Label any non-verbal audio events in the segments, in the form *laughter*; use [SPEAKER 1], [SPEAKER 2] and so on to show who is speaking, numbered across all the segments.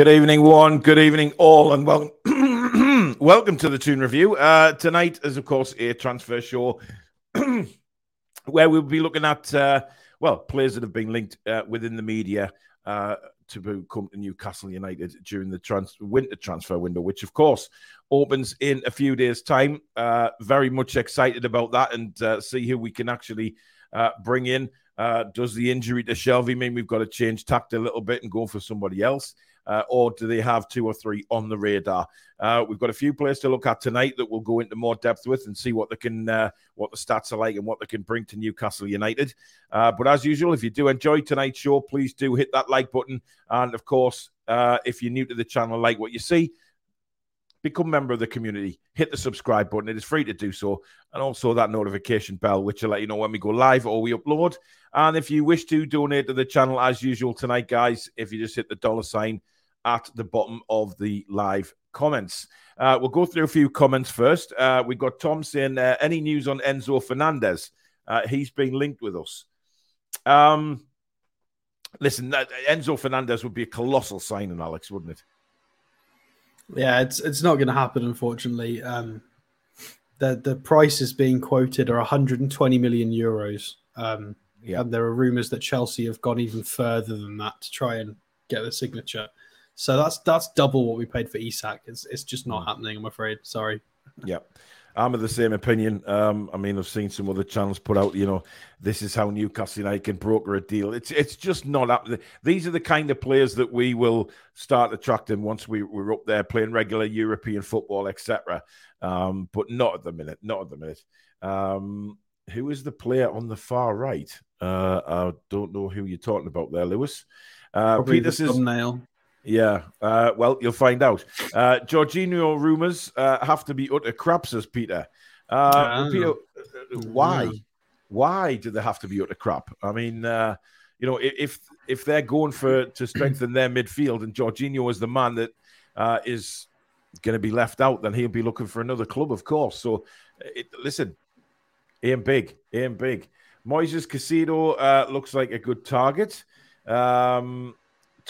[SPEAKER 1] Good evening, one. Good evening, all, and welcome, *clears throat* welcome to the Toon Review. Uh, tonight is, of course, a transfer show *clears throat* where we'll be looking at, uh, well, players that have been linked uh, within the media uh, to come to Newcastle United during the trans- winter transfer window, which, of course, opens in a few days' time. Uh, very much excited about that and uh, see who we can actually uh, bring in. Uh, does the injury to Shelvey mean we've got to change tact a little bit and go for somebody else? Uh, or do they have two or three on the radar? Uh, we've got a few players to look at tonight that we'll go into more depth with and see what they can, uh, what the stats are like and what they can bring to Newcastle United. Uh, but as usual, if you do enjoy tonight's show, please do hit that like button. And of course, uh, if you're new to the channel, like what you see, become a member of the community, hit the subscribe button. It is free to do so. And also that notification bell, which will let you know when we go live or we upload. And if you wish to donate to the channel as usual tonight, guys, if you just hit the dollar sign at the bottom of the live comments. Uh, we'll go through a few comments first. Uh, we've got Tom saying, uh, any news on Enzo Fernandez? Uh, he's been linked with us. Um, listen, Enzo Fernandez would be a colossal signing, Alex, wouldn't it?
[SPEAKER 2] Yeah, it's it's not going to happen, unfortunately. Um, the the prices being quoted are 120 million euros. Um, yeah. And there are rumours that Chelsea have gone even further than that to try and get the signature. So that's that's double what we paid for Isak. It's it's just not mm. happening. I'm afraid. Sorry.
[SPEAKER 1] Yeah. I'm of the same opinion. Um, I mean, I've seen some other channels put out, you know, this is how Newcastle United can broker a deal. It's it's just not up. These are the kind of players that we will start attracting once we, we're up there playing regular European football, etc. Um, but not at the minute. Not at the minute. Um, who is the player on the far right? Uh, I don't know who you're talking about there, Lewis.
[SPEAKER 2] Uh, Probably Peter the says, thumbnail.
[SPEAKER 1] Yeah, uh, well, you'll find out. Uh, Jorginho rumors uh, have to be utter crap, says Peter. Uh, Peter, uh, why? Why do they have to be utter crap? I mean, uh, you know, if if they're going for to strengthen their midfield and Jorginho is the man that uh, is going to be left out, then he'll be looking for another club, of course. So, it, listen, aim big, aim big. Moises Caicedo uh, looks like a good target. Um,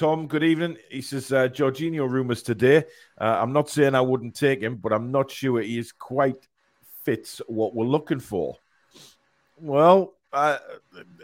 [SPEAKER 1] Tom, good evening. He says, uh, Jorginho rumours today. Uh, I'm not saying I wouldn't take him, but I'm not sure he is quite fits what we're looking for. Well, uh,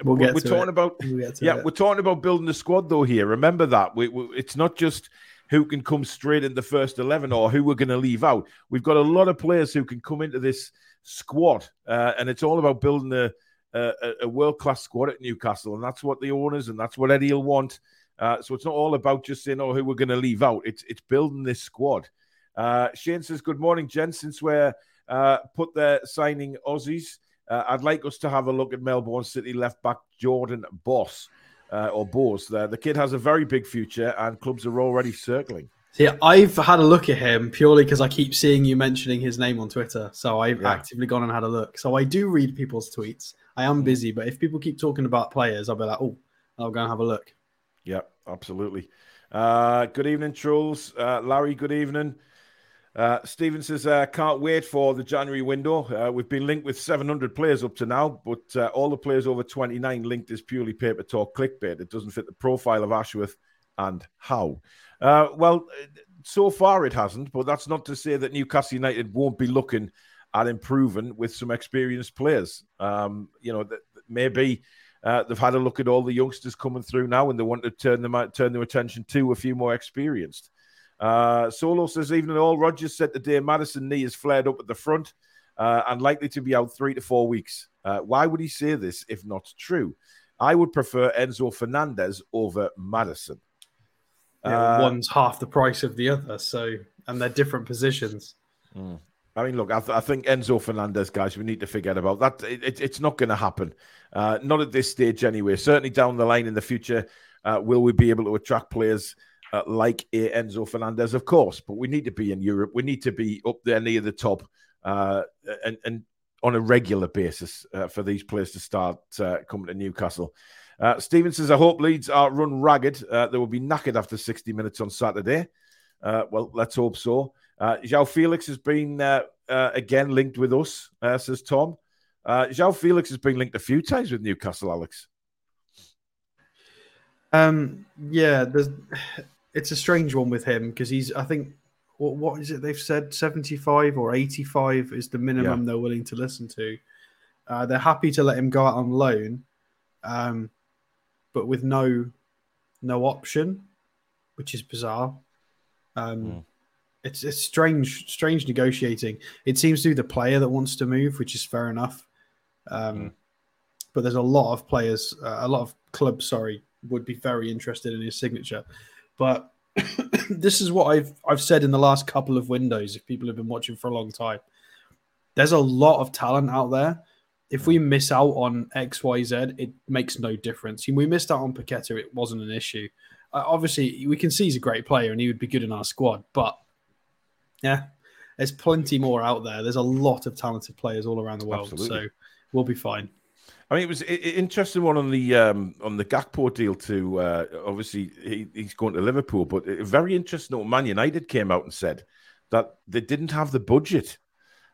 [SPEAKER 2] we'll
[SPEAKER 1] we're, talking it. about we'll yeah, it. we're talking about building the squad though. Here, remember that we, we, it's not just who can come straight in the first eleven or who we're going to leave out. We've got a lot of players who can come into this squad, uh, and it's all about building a, a, a world class squad at Newcastle, and that's what the owners and that's what Eddie will want. Uh, so it's not all about just saying, oh, who we're going to leave out. It's it's building this squad. Uh, Shane says, good morning, gents. Since we're uh, put there signing Aussies, uh, I'd like us to have a look at Melbourne City left back Jordan Bos uh, or Bose. There, the kid has a very big future, and clubs are already circling.
[SPEAKER 2] See, I've had a look at him purely because I keep seeing you mentioning his name on Twitter. So I've yeah. actively gone and had a look. So I do read people's tweets. I am busy, but if people keep talking about players, I'll be like, oh, I'll go and have a look.
[SPEAKER 1] Yeah, absolutely. Uh, good evening, trolls. Uh, Larry, good evening. Uh, Steven says, uh, can't wait for the January window. Uh, we've been linked with 700 players up to now, but uh, all the players over 29 linked is purely paper talk clickbait. It doesn't fit the profile of Ashworth and how. Uh, well, so far it hasn't, but that's not to say that Newcastle United won't be looking at improving with some experienced players. Um, you know, that maybe uh, they've had a look at all the youngsters coming through now, and they want to turn them out, turn their attention to a few more experienced. Uh, Solo says, even all Rodgers said today, Maddison knee is flared up at the front uh, and likely to be out three to four weeks. Uh, why would he say this if not true? I would prefer Enzo Fernandez over Maddison.
[SPEAKER 2] Yeah, uh, one's half the price of the other, so and they're different positions.
[SPEAKER 1] Mm. I mean, look, I, th- I, think Enzo Fernandez, guys, we need to forget about that. It, it, it's not going to happen. Uh, not at this stage, anyway. Certainly down the line in the future, uh, will we be able to attract players uh, like Enzo Fernandez? Of course, but we need to be in Europe. We need to be up there near the top uh, and, and on a regular basis uh, for these players to start uh, coming to Newcastle. Uh, Steven says, I hope Leeds are run ragged. they will be knackered after 60 minutes on Saturday. well, let's hope so. Uh, João Felix has been uh, uh, again linked with us, uh, says Tom. Uh, João Felix has been linked a few times with Newcastle, Alex.
[SPEAKER 2] Um, yeah, it's a strange one with him because he's. I think what what is it they've said seventy five or eighty five is the minimum yeah. they're willing to listen to. Uh, they're happy to let him go out on loan, um, but with no no option, which is bizarre. Um, mm. It's it's strange strange negotiating. It seems to be the player that wants to move, which is fair enough. Um, mm. But there's a lot of players, uh, a lot of clubs, sorry, would be very interested in his signature. But *coughs* this is what I've I've said in the last couple of windows. If people have been watching for a long time, there's a lot of talent out there. If we miss out on X, Y, Z, it makes no difference. We missed out on Paqueta; it wasn't an issue. Uh, obviously, we can see he's a great player and he would be good in our squad. But yeah, there's plenty more out there. There's a lot of talented players all around the world, Absolutely. so we'll be fine.
[SPEAKER 1] I mean, it was an interesting one on the um, on the Gakpo deal too. Uh, obviously, he, he's going to Liverpool, but very interesting. What Man United came out and said that they didn't have the budget.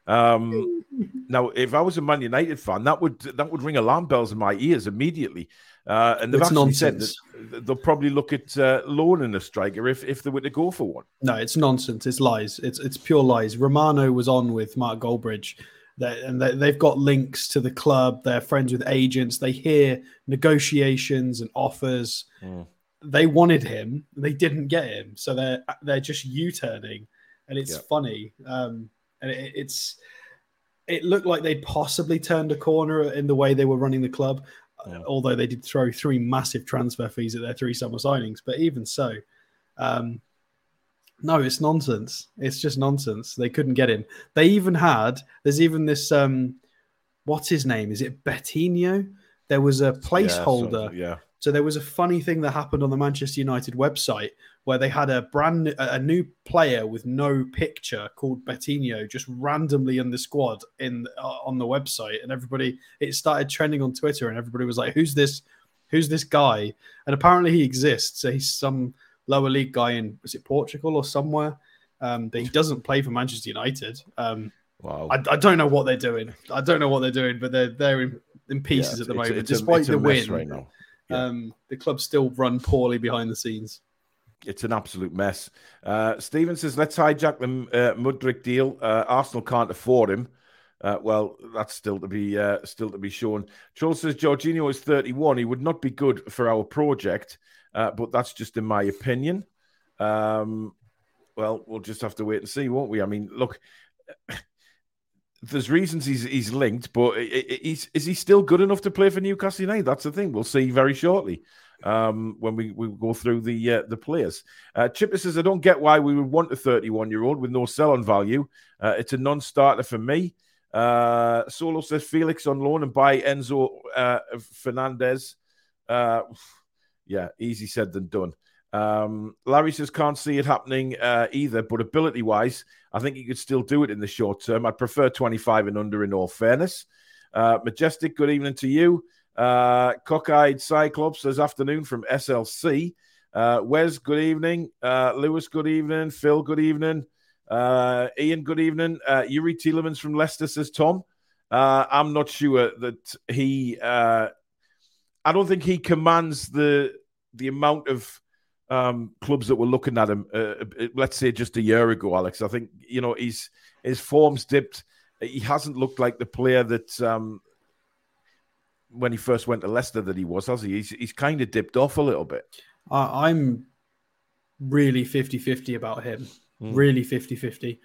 [SPEAKER 1] Um, *laughs* now, if I was a Man United fan, that would that would ring alarm bells in my ears immediately. Uh, and they've it's actually nonsense. said that they'll probably look at uh, loaning a striker if, if they were to go for one.
[SPEAKER 2] No, it's nonsense. It's lies. It's it's pure lies. Romano was on with Mark Goldbridge and they've got links to the club. They're friends with agents. They hear negotiations and offers. Mm. They wanted him. They didn't get him, so they're they're just U-turning, and it's funny. Um, and it, it's it looked like they possibly turned a corner in the way they were running the club. Yeah. Although they did throw three massive transfer fees at their three summer signings, but even so, um, no, it's nonsense. It's just nonsense. They couldn't get him. They even had. There's even this. Um, what's his name? Is it Bettino? There was a placeholder.
[SPEAKER 1] Yeah, so, yeah.
[SPEAKER 2] So there was a funny thing that happened on the Manchester United website where they had a brand a new player with no picture called Bettino just randomly in the squad in uh, on the website, and everybody it started trending on Twitter, and everybody was like, "Who's this? Who's this guy?" And apparently he exists. So he's some lower league guy in was it Portugal or somewhere. Um, but he doesn't play for Manchester United. Um, wow. I, I, don't know what they're doing. I don't know what they're doing, but they're they're in, in pieces yeah, at the moment. It's Despite a, the win, right now. Yeah. Um, the club still run poorly behind the scenes.
[SPEAKER 1] It's an absolute mess. Uh, Steven says, let's hijack the uh, Mudryk deal. Uh, Arsenal can't afford him. Uh, well, that's still to be uh, still to be shown. Charles says Jorginho is 31. He would not be good for our project. Uh, but that's just in my opinion. Um, well, we'll just have to wait and see, won't we? I mean, look, *coughs* there's reasons he's he's linked, but he's is he still good enough to play for Newcastle United? That's the thing. We'll see very shortly um, when we, we go through the uh, the players. Uh, Chipper says, I don't get why we would want a 31 year old with no sell on value. Uh, it's a non starter for me. Uh, Solo says Felix on loan and buy Enzo uh, Fernandez. Uh, yeah, easy said than done. Um, Larry says can't see it happening uh, either, but ability wise, I think he could still do it in the short term. I'd prefer 25 and under in all fairness. Uh, Majestic, good evening to you. Uh, Cockeyed Cyclops says afternoon from SLC. Uh, Wes, good evening. Uh, Lewis, good evening. Phil, good evening. Uh, Ian, good evening. Uh, Youri Tielemans from Leicester says Tom. Uh, I'm not sure that he uh, I don't think he commands the the amount of um, clubs that were looking at him. Uh, uh, let's say just a year ago, Alex. I think you know he's his form's dipped. He hasn't looked like the player that um, when he first went to Leicester that he was, has he? He's, he's kind of dipped off a little bit.
[SPEAKER 2] I'm really 50-50 about him. Mm. Really 50-50.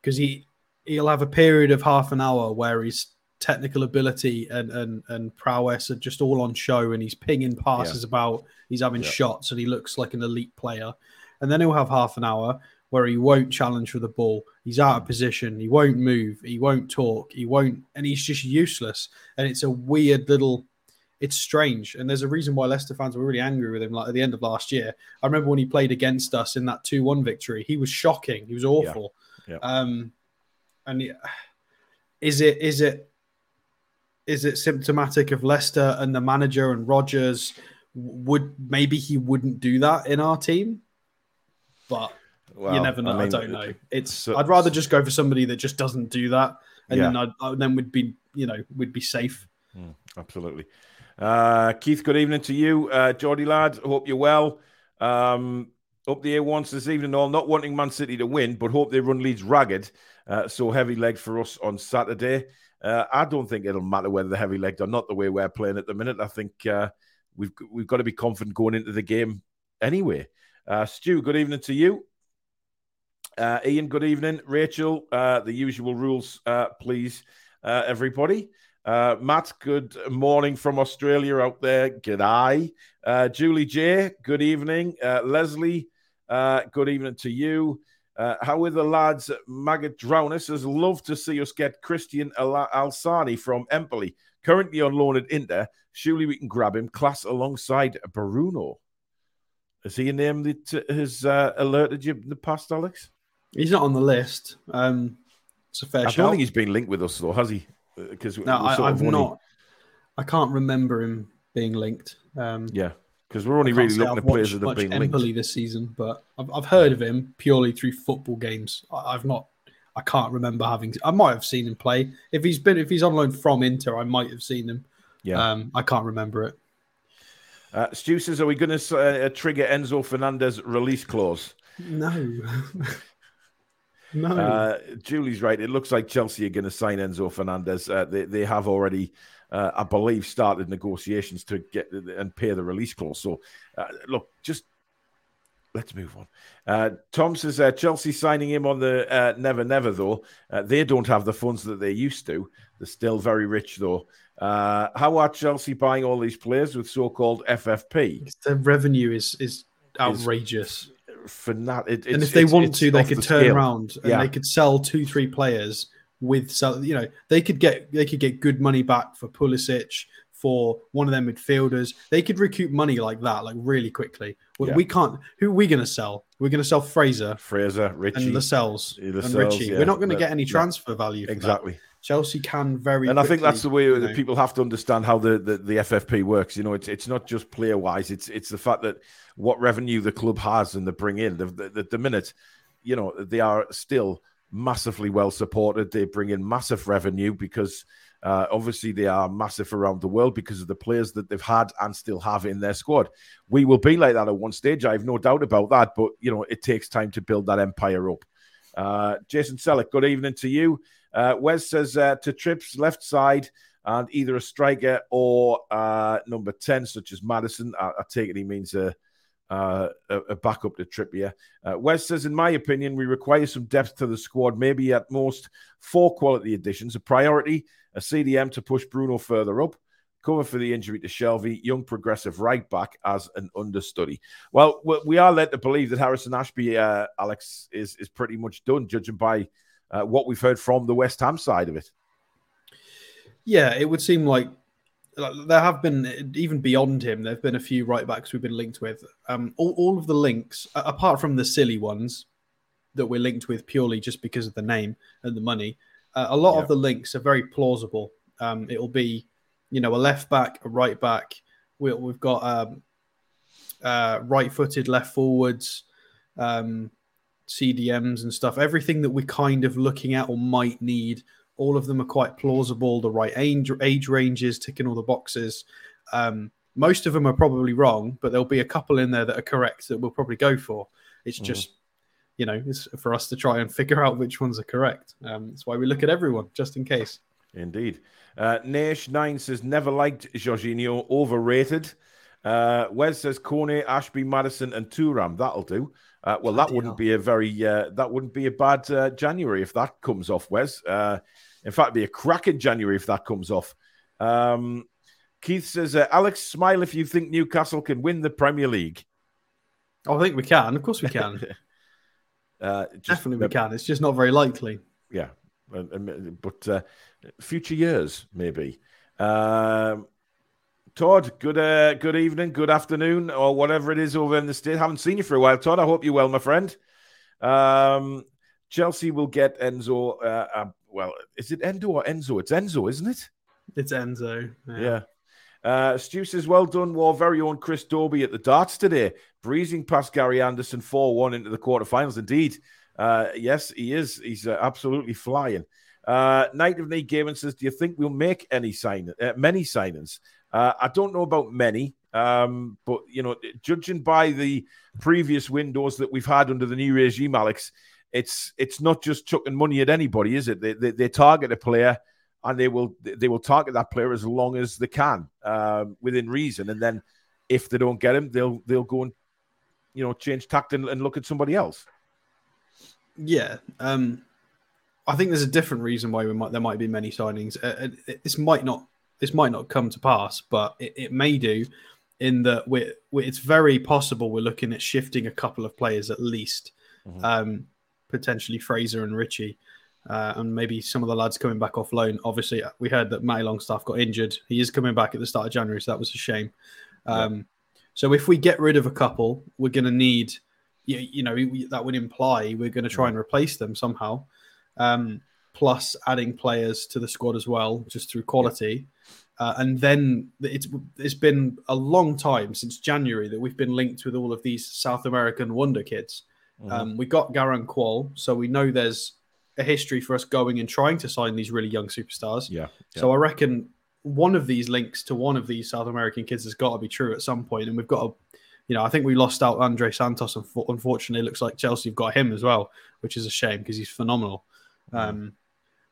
[SPEAKER 2] Because he he'll have a period of half an hour where his technical ability and and and prowess are just all on show, and he's pinging passes yeah. about. He's having yeah. shots, and he looks like an elite player. And then he'll have half an hour where he won't challenge for the ball. He's out of position. He won't move. He won't talk. He won't, and he's just useless. And it's a weird little. It's strange, and there's a reason why Leicester fans were really angry with him. Like at the end of last year, I remember when he played against us in that two-one victory. He was shocking. He was awful. Yeah. yeah. Um, and is it is it is it symptomatic of Leicester and the manager and Rodgers? Would maybe he wouldn't do that in our team, but well, you never know. I, mean, I don't know. It's so, I'd rather just go for somebody that just doesn't do that, and yeah. then I'd, I, then we'd be you know we'd be safe.
[SPEAKER 1] Mm, absolutely. Uh, Keith, good evening to you, uh, Geordie lad. Hope you're well. Um, up the air once this evening, all not wanting Man City to win, but hope they run Leeds ragged. Uh, so heavy leg for us on Saturday. Uh, I don't think it'll matter whether the heavy legged or not the way we're playing at the minute. I think uh, we've we've got to be confident going into the game anyway. Uh, Stu, good evening to you. Uh, Ian, good evening. Rachel, uh, the usual rules, uh, please, uh, everybody. Uh, Matt, good morning from Australia out there. G'day. Uh, Julie J, good evening. Uh, Leslie, good evening to you. How are the lads? Maggot Drowner says, love to see us get Christian Al- Asllani from Empoli, currently on loan at Inter. Surely we can grab him, class alongside Bruno. Is he a name that has alerted you in the past, Alex?
[SPEAKER 2] He's not on the list. Um, it's a fair I
[SPEAKER 1] don't think he's been linked with us, though, has he?
[SPEAKER 2] because no, I, have not. I can't remember him being linked. Um,
[SPEAKER 1] yeah, because we're only really looking at players that have been
[SPEAKER 2] Empoli
[SPEAKER 1] linked
[SPEAKER 2] this season, but I've, I've heard of him purely through football games. I, have not. I can't remember having. I might have seen him play. If he's been, if he's on loan from Inter, I might have seen him. Yeah, um, I can't remember it.
[SPEAKER 1] Uh, Stu says, "Are we going to uh, trigger Enzo Fernandez release clause?"
[SPEAKER 2] No. *laughs*
[SPEAKER 1] No. Uh, Julie's right. It looks like Chelsea are going to sign Enzo Fernandez. Uh, they, they have already, uh, I believe, started negotiations to get and pay the release clause. So, uh, look, just let's move on. Uh, Tom says uh, Chelsea signing him on the never, never, though. they don't have the funds that they used to. They're still very rich, though. how are Chelsea buying all these players with so called FFP?
[SPEAKER 2] The revenue is, is outrageous. Is,
[SPEAKER 1] fanat- it,
[SPEAKER 2] and if they want to, they could the turn around and yeah. they could sell two, three players with sell. You know, they could get they could get good money back for Pulisic, for one of their midfielders. They could recoup money like that, like really quickly. We, yeah. we can't. Who are we going to sell? We're going to sell Fraser,
[SPEAKER 1] Fraser, Ritchie,
[SPEAKER 2] and Lascelles, and Ritchie. Yeah. We're not going to get any transfer value. exactly. That. Chelsea can very,
[SPEAKER 1] and
[SPEAKER 2] quickly,
[SPEAKER 1] I think that's the way that know. people have to understand how the, the, the FFP works. You know, it's it's not just player wise; it's it's the fact that what revenue the club has and they bring in. The, the, the minute, you know, they are still massively well supported. They bring in massive revenue because uh, obviously they are massive around the world because of the players that they've had and still have in their squad. We will be like that at one stage. I have no doubt about that. But you know, it takes time to build that empire up. Uh, Jason Selleck, good evening to you. Uh, Wes says uh, to Trips left side and either a striker or uh, number 10, such as Maddison. I, I take it he means a, uh, a, a backup to Trippier. Uh, Wes says, in my opinion, we require some depth to the squad, maybe at most four quality additions. A priority, a CDM to push Bruno further up, cover for the injury to Shelvey, young progressive right back as an understudy. Well, we are led to believe that Harrison Ashby, uh, Alex, is, is pretty much done, judging by uh, what we've heard from the West Ham side of it.
[SPEAKER 2] Yeah, it would seem like, there have been even beyond him. There have been a few right backs we've been linked with. Um, all, all of the links, apart from the silly ones that we're linked with purely just because of the name and the money, uh, a lot yeah. of the links are very plausible. Um, it'll be, you know, a left back, a right back. We, have got um, uh, right-footed left forwards. Um, CDMs and stuff, everything that we're kind of looking at or might need, all of them are quite plausible. The right age, age ranges, ticking all the boxes. Um, most of them are probably wrong, but there'll be a couple in there that are correct that we'll probably go for. It's mm. just, you know, it's for us to try and figure out which ones are correct. Um, that's why we look at everyone, just in case.
[SPEAKER 1] Indeed. Uh, Nash9 says, never liked Jorginho, overrated. Uh, Wes says, Kone, Ashby, Maddison, and Thuram. That'll do. Uh, well, that wouldn't be a very uh, that wouldn't be a bad uh, January if that comes off, Wes. Uh, in fact, it'd be a cracking January if that comes off. Um, Keith says, uh, "Alex, smile if you think Newcastle can win the Premier League."
[SPEAKER 2] Oh, I think we can. Of course, we can. *laughs* Uh, just, Definitely, we can. It's just not very likely.
[SPEAKER 1] Yeah, but future years maybe. Um, Todd, good uh, good evening, good afternoon, or whatever it is over in the state. Haven't seen you for a while, Todd. I hope you're well, my friend. Um, Chelsea will get Enzo. Uh, uh, well, is it Endo or Enzo? It's Enzo, isn't it?
[SPEAKER 2] It's Enzo.
[SPEAKER 1] Yeah. yeah. Uh, Stu says, well done, our very own Chris Dobey at the darts today, breezing past Gary Anderson 4 1 into the quarterfinals. Indeed. Uh, yes, he is. He's uh, absolutely flying. Uh, Night of Knee Gaming says, Do you think we'll make any sign uh, many signings? Uh, I don't know about many. Um, but you know, judging by the previous windows that we've had under the new regime, Alex, it's it's not just chucking money at anybody, is it? They, they, they target a player and they will they will target that player as long as they can um, within reason, and then if they don't get him, they'll they'll go and you know change tact and, and look at somebody else.
[SPEAKER 2] Yeah, um, I think there's a different reason why we might there might be many signings. Uh, this might not this might not come to pass, but it, it may do. In that we're, we're, it's very possible we're looking at shifting a couple of players at least, mm-hmm. um, potentially Fraser and Ritchie, uh, and maybe some of the lads coming back off loan. Obviously, we heard that Matty Longstaff got injured. He is coming back at the start of January, so that was a shame. Um, yeah. So if we get rid of a couple, we're going to need, you, you know, that would imply we're going to try and replace them somehow um, plus adding players to the squad as well, just through quality. Uh, and then it's it's been a long time since January that we've been linked with all of these South American wonder kids. Mm-hmm. Um, we got Garang Kuol, so we know there's a history for us going and trying to sign these really young superstars.
[SPEAKER 1] Yeah.
[SPEAKER 2] yeah. So I reckon one of these links to one of these South American kids has got to be true at some point, and we've got to. You know, I think we lost out Andrey Santos, and unfortunately, it looks like Chelsea have got him as well, which is a shame because he's phenomenal. Um,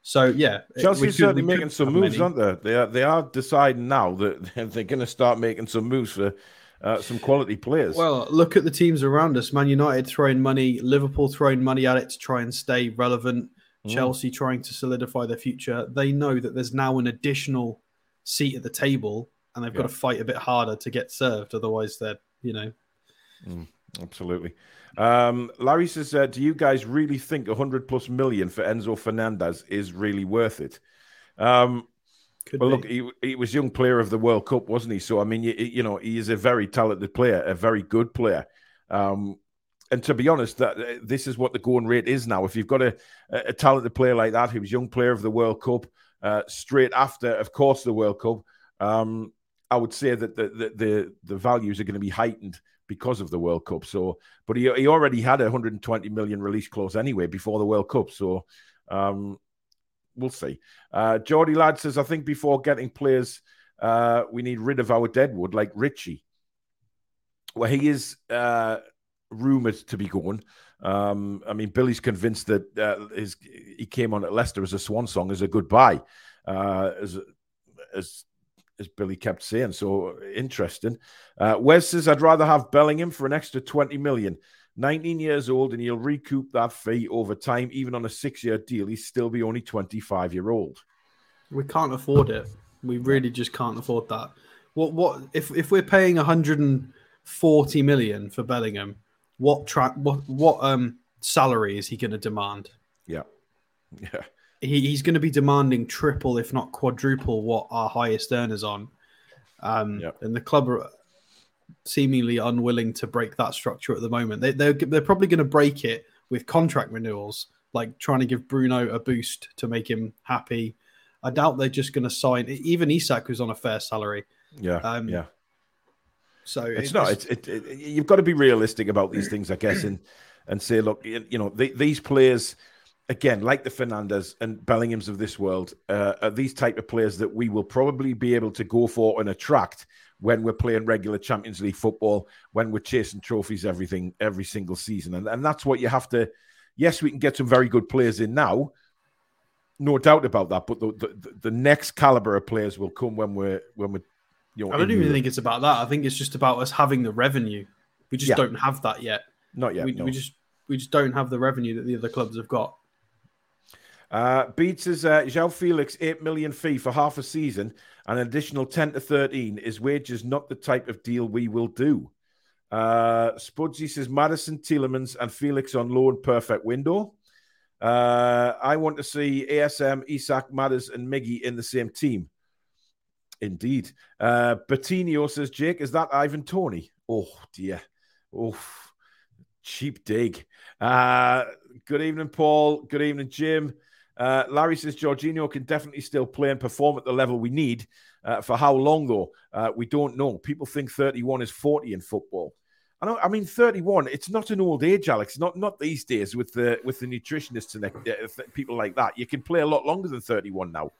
[SPEAKER 2] so yeah,
[SPEAKER 1] Chelsea's certainly making some moves, many. aren't they? They are they are deciding now that *laughs* they're going to start making some moves for uh, some quality players.
[SPEAKER 2] Well, look at the teams around us: Man United throwing money, Liverpool throwing money at it to try and stay relevant, mm. Chelsea trying to solidify their future. They know that there's now an additional seat at the table, and they've yeah. got to fight a bit harder to get served. Otherwise, they're you know.
[SPEAKER 1] Mm, absolutely. Um, Larry says, uh, "Do you guys really think 100 plus million for Enzo Fernandez is really worth it?" Um, Could well, be. look, he, he was young player of the World Cup, wasn't he? So, I mean, you, you know, he is a very talented player, a very good player. Um, and to be honest, that uh, this is what the going rate is now. If you've got a, a talented player like that, he was young player of the World Cup, uh, straight after, of course, the World Cup. Um, I would say that the the the, the values are going to be heightened because of the World Cup. So, but he, he already had a 120 million release clause anyway before the World Cup. So, um, we'll see. Uh, Geordie Lad says, I think before getting players, uh, we need rid of our deadwood like Ritchie. Well, he is uh, rumored to be going. Um, I mean, Billy's convinced that uh, his he came on at Leicester as a swan song, as a goodbye, uh, as as as Billy kept saying. So interesting. Uh, Wes says, I'd rather have Bellingham for an extra 20 million. 19 years old, and he'll recoup that fee over time, even on a six year deal. He's still be only 25 year old.
[SPEAKER 2] We can't afford it. We really just can't afford that. What, what, if, if we're paying 140 million for Bellingham, what track, what, what, um, salary is he going to demand?
[SPEAKER 1] Yeah. *laughs* Yeah
[SPEAKER 2] he, he's going to be demanding triple, if not quadruple, what our highest earners on. Um, yep. And the club are seemingly unwilling to break that structure at the moment. They, they're, they're probably going to break it with contract renewals, like trying to give Bruno a boost to make him happy. I doubt they're just going to sign. Even Isak was on a fair salary.
[SPEAKER 1] Yeah, um, yeah.
[SPEAKER 2] So
[SPEAKER 1] it's, it's not. It's, it, it, you've got to be realistic about these things, I guess, and and say, look, you, you know, the, these players again, like the Fernandez and Bellinghams of this world, uh, are these type of players that we will probably be able to go for and attract when we're playing regular Champions League football, when we're chasing trophies, everything every single season, and and that's what you have to. Yes, we can get some very good players in now, no doubt about that. But the the, the next caliber of players will come when we're when we're.
[SPEAKER 2] You know, I don't even think it's about that. I think it's just about us having the revenue. We just yeah. don't have that yet.
[SPEAKER 1] Not yet.
[SPEAKER 2] We,
[SPEAKER 1] no.
[SPEAKER 2] we just we just don't have the revenue that the other clubs have got.
[SPEAKER 1] Uh, Beats is uh, João Felix, 8 million fee for half a season, and an additional 10 to 13. Is wages not the type of deal we will do? Uh, Spudsy says Maddison, Tielemans, and Felix on loan, perfect window. Uh, I want to see ASM, Isak, Madders, and Miggy in the same team. Indeed. Uh, says, Jake, is that Ivan Toney? Oh, dear. Oh, cheap dig. Uh, good evening, Paul. Good evening, Jim. Uh, Larry says Jorginho can definitely still play and perform at the level we need. Uh, for how long, though? Uh, we don't know. People think 31 is 40 in football. I, know, I mean, 31. It's not an old age, Alex. Not not these days with the with the nutritionists and the, people like that. You can play a lot longer than 31 now.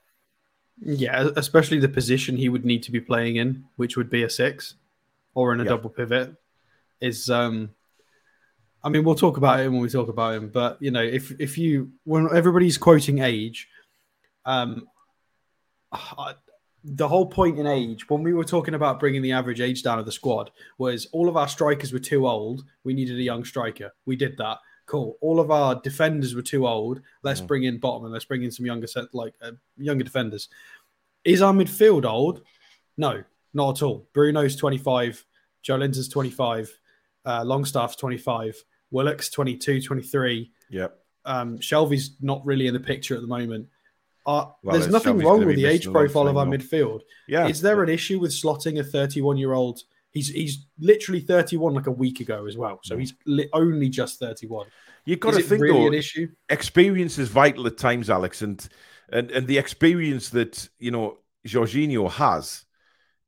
[SPEAKER 2] Yeah, especially the position he would need to be playing in, which would be a six. or in a double pivot is um I mean we'll talk about him when we talk about him, but you know, if if you when everybody's quoting age, um I, the whole point in age when we were talking about bringing the average age down of the squad was all of our strikers were too old. We needed a young striker. We did that. Cool. All of our defenders were too old. Let's mm. bring in Botman and let's bring in some younger set like uh, younger defenders. Is our midfield old? No, not at all. Bruno's 25, Joelinton's 25, uh, Longstaff's 25, Willock's 22, 23.
[SPEAKER 1] Yep.
[SPEAKER 2] Um, Shelvey's not really in the picture at the moment. Uh, well, there's nothing wrong with the age profile of our midfield. Yeah. Is there an issue with slotting a 31 year old? He's he's literally 31 like a week ago as well. So he's li- only just 31.
[SPEAKER 1] You've got is to think really though, an issue. Experience is vital at times, Alex, and and and the experience that you know Jorginho has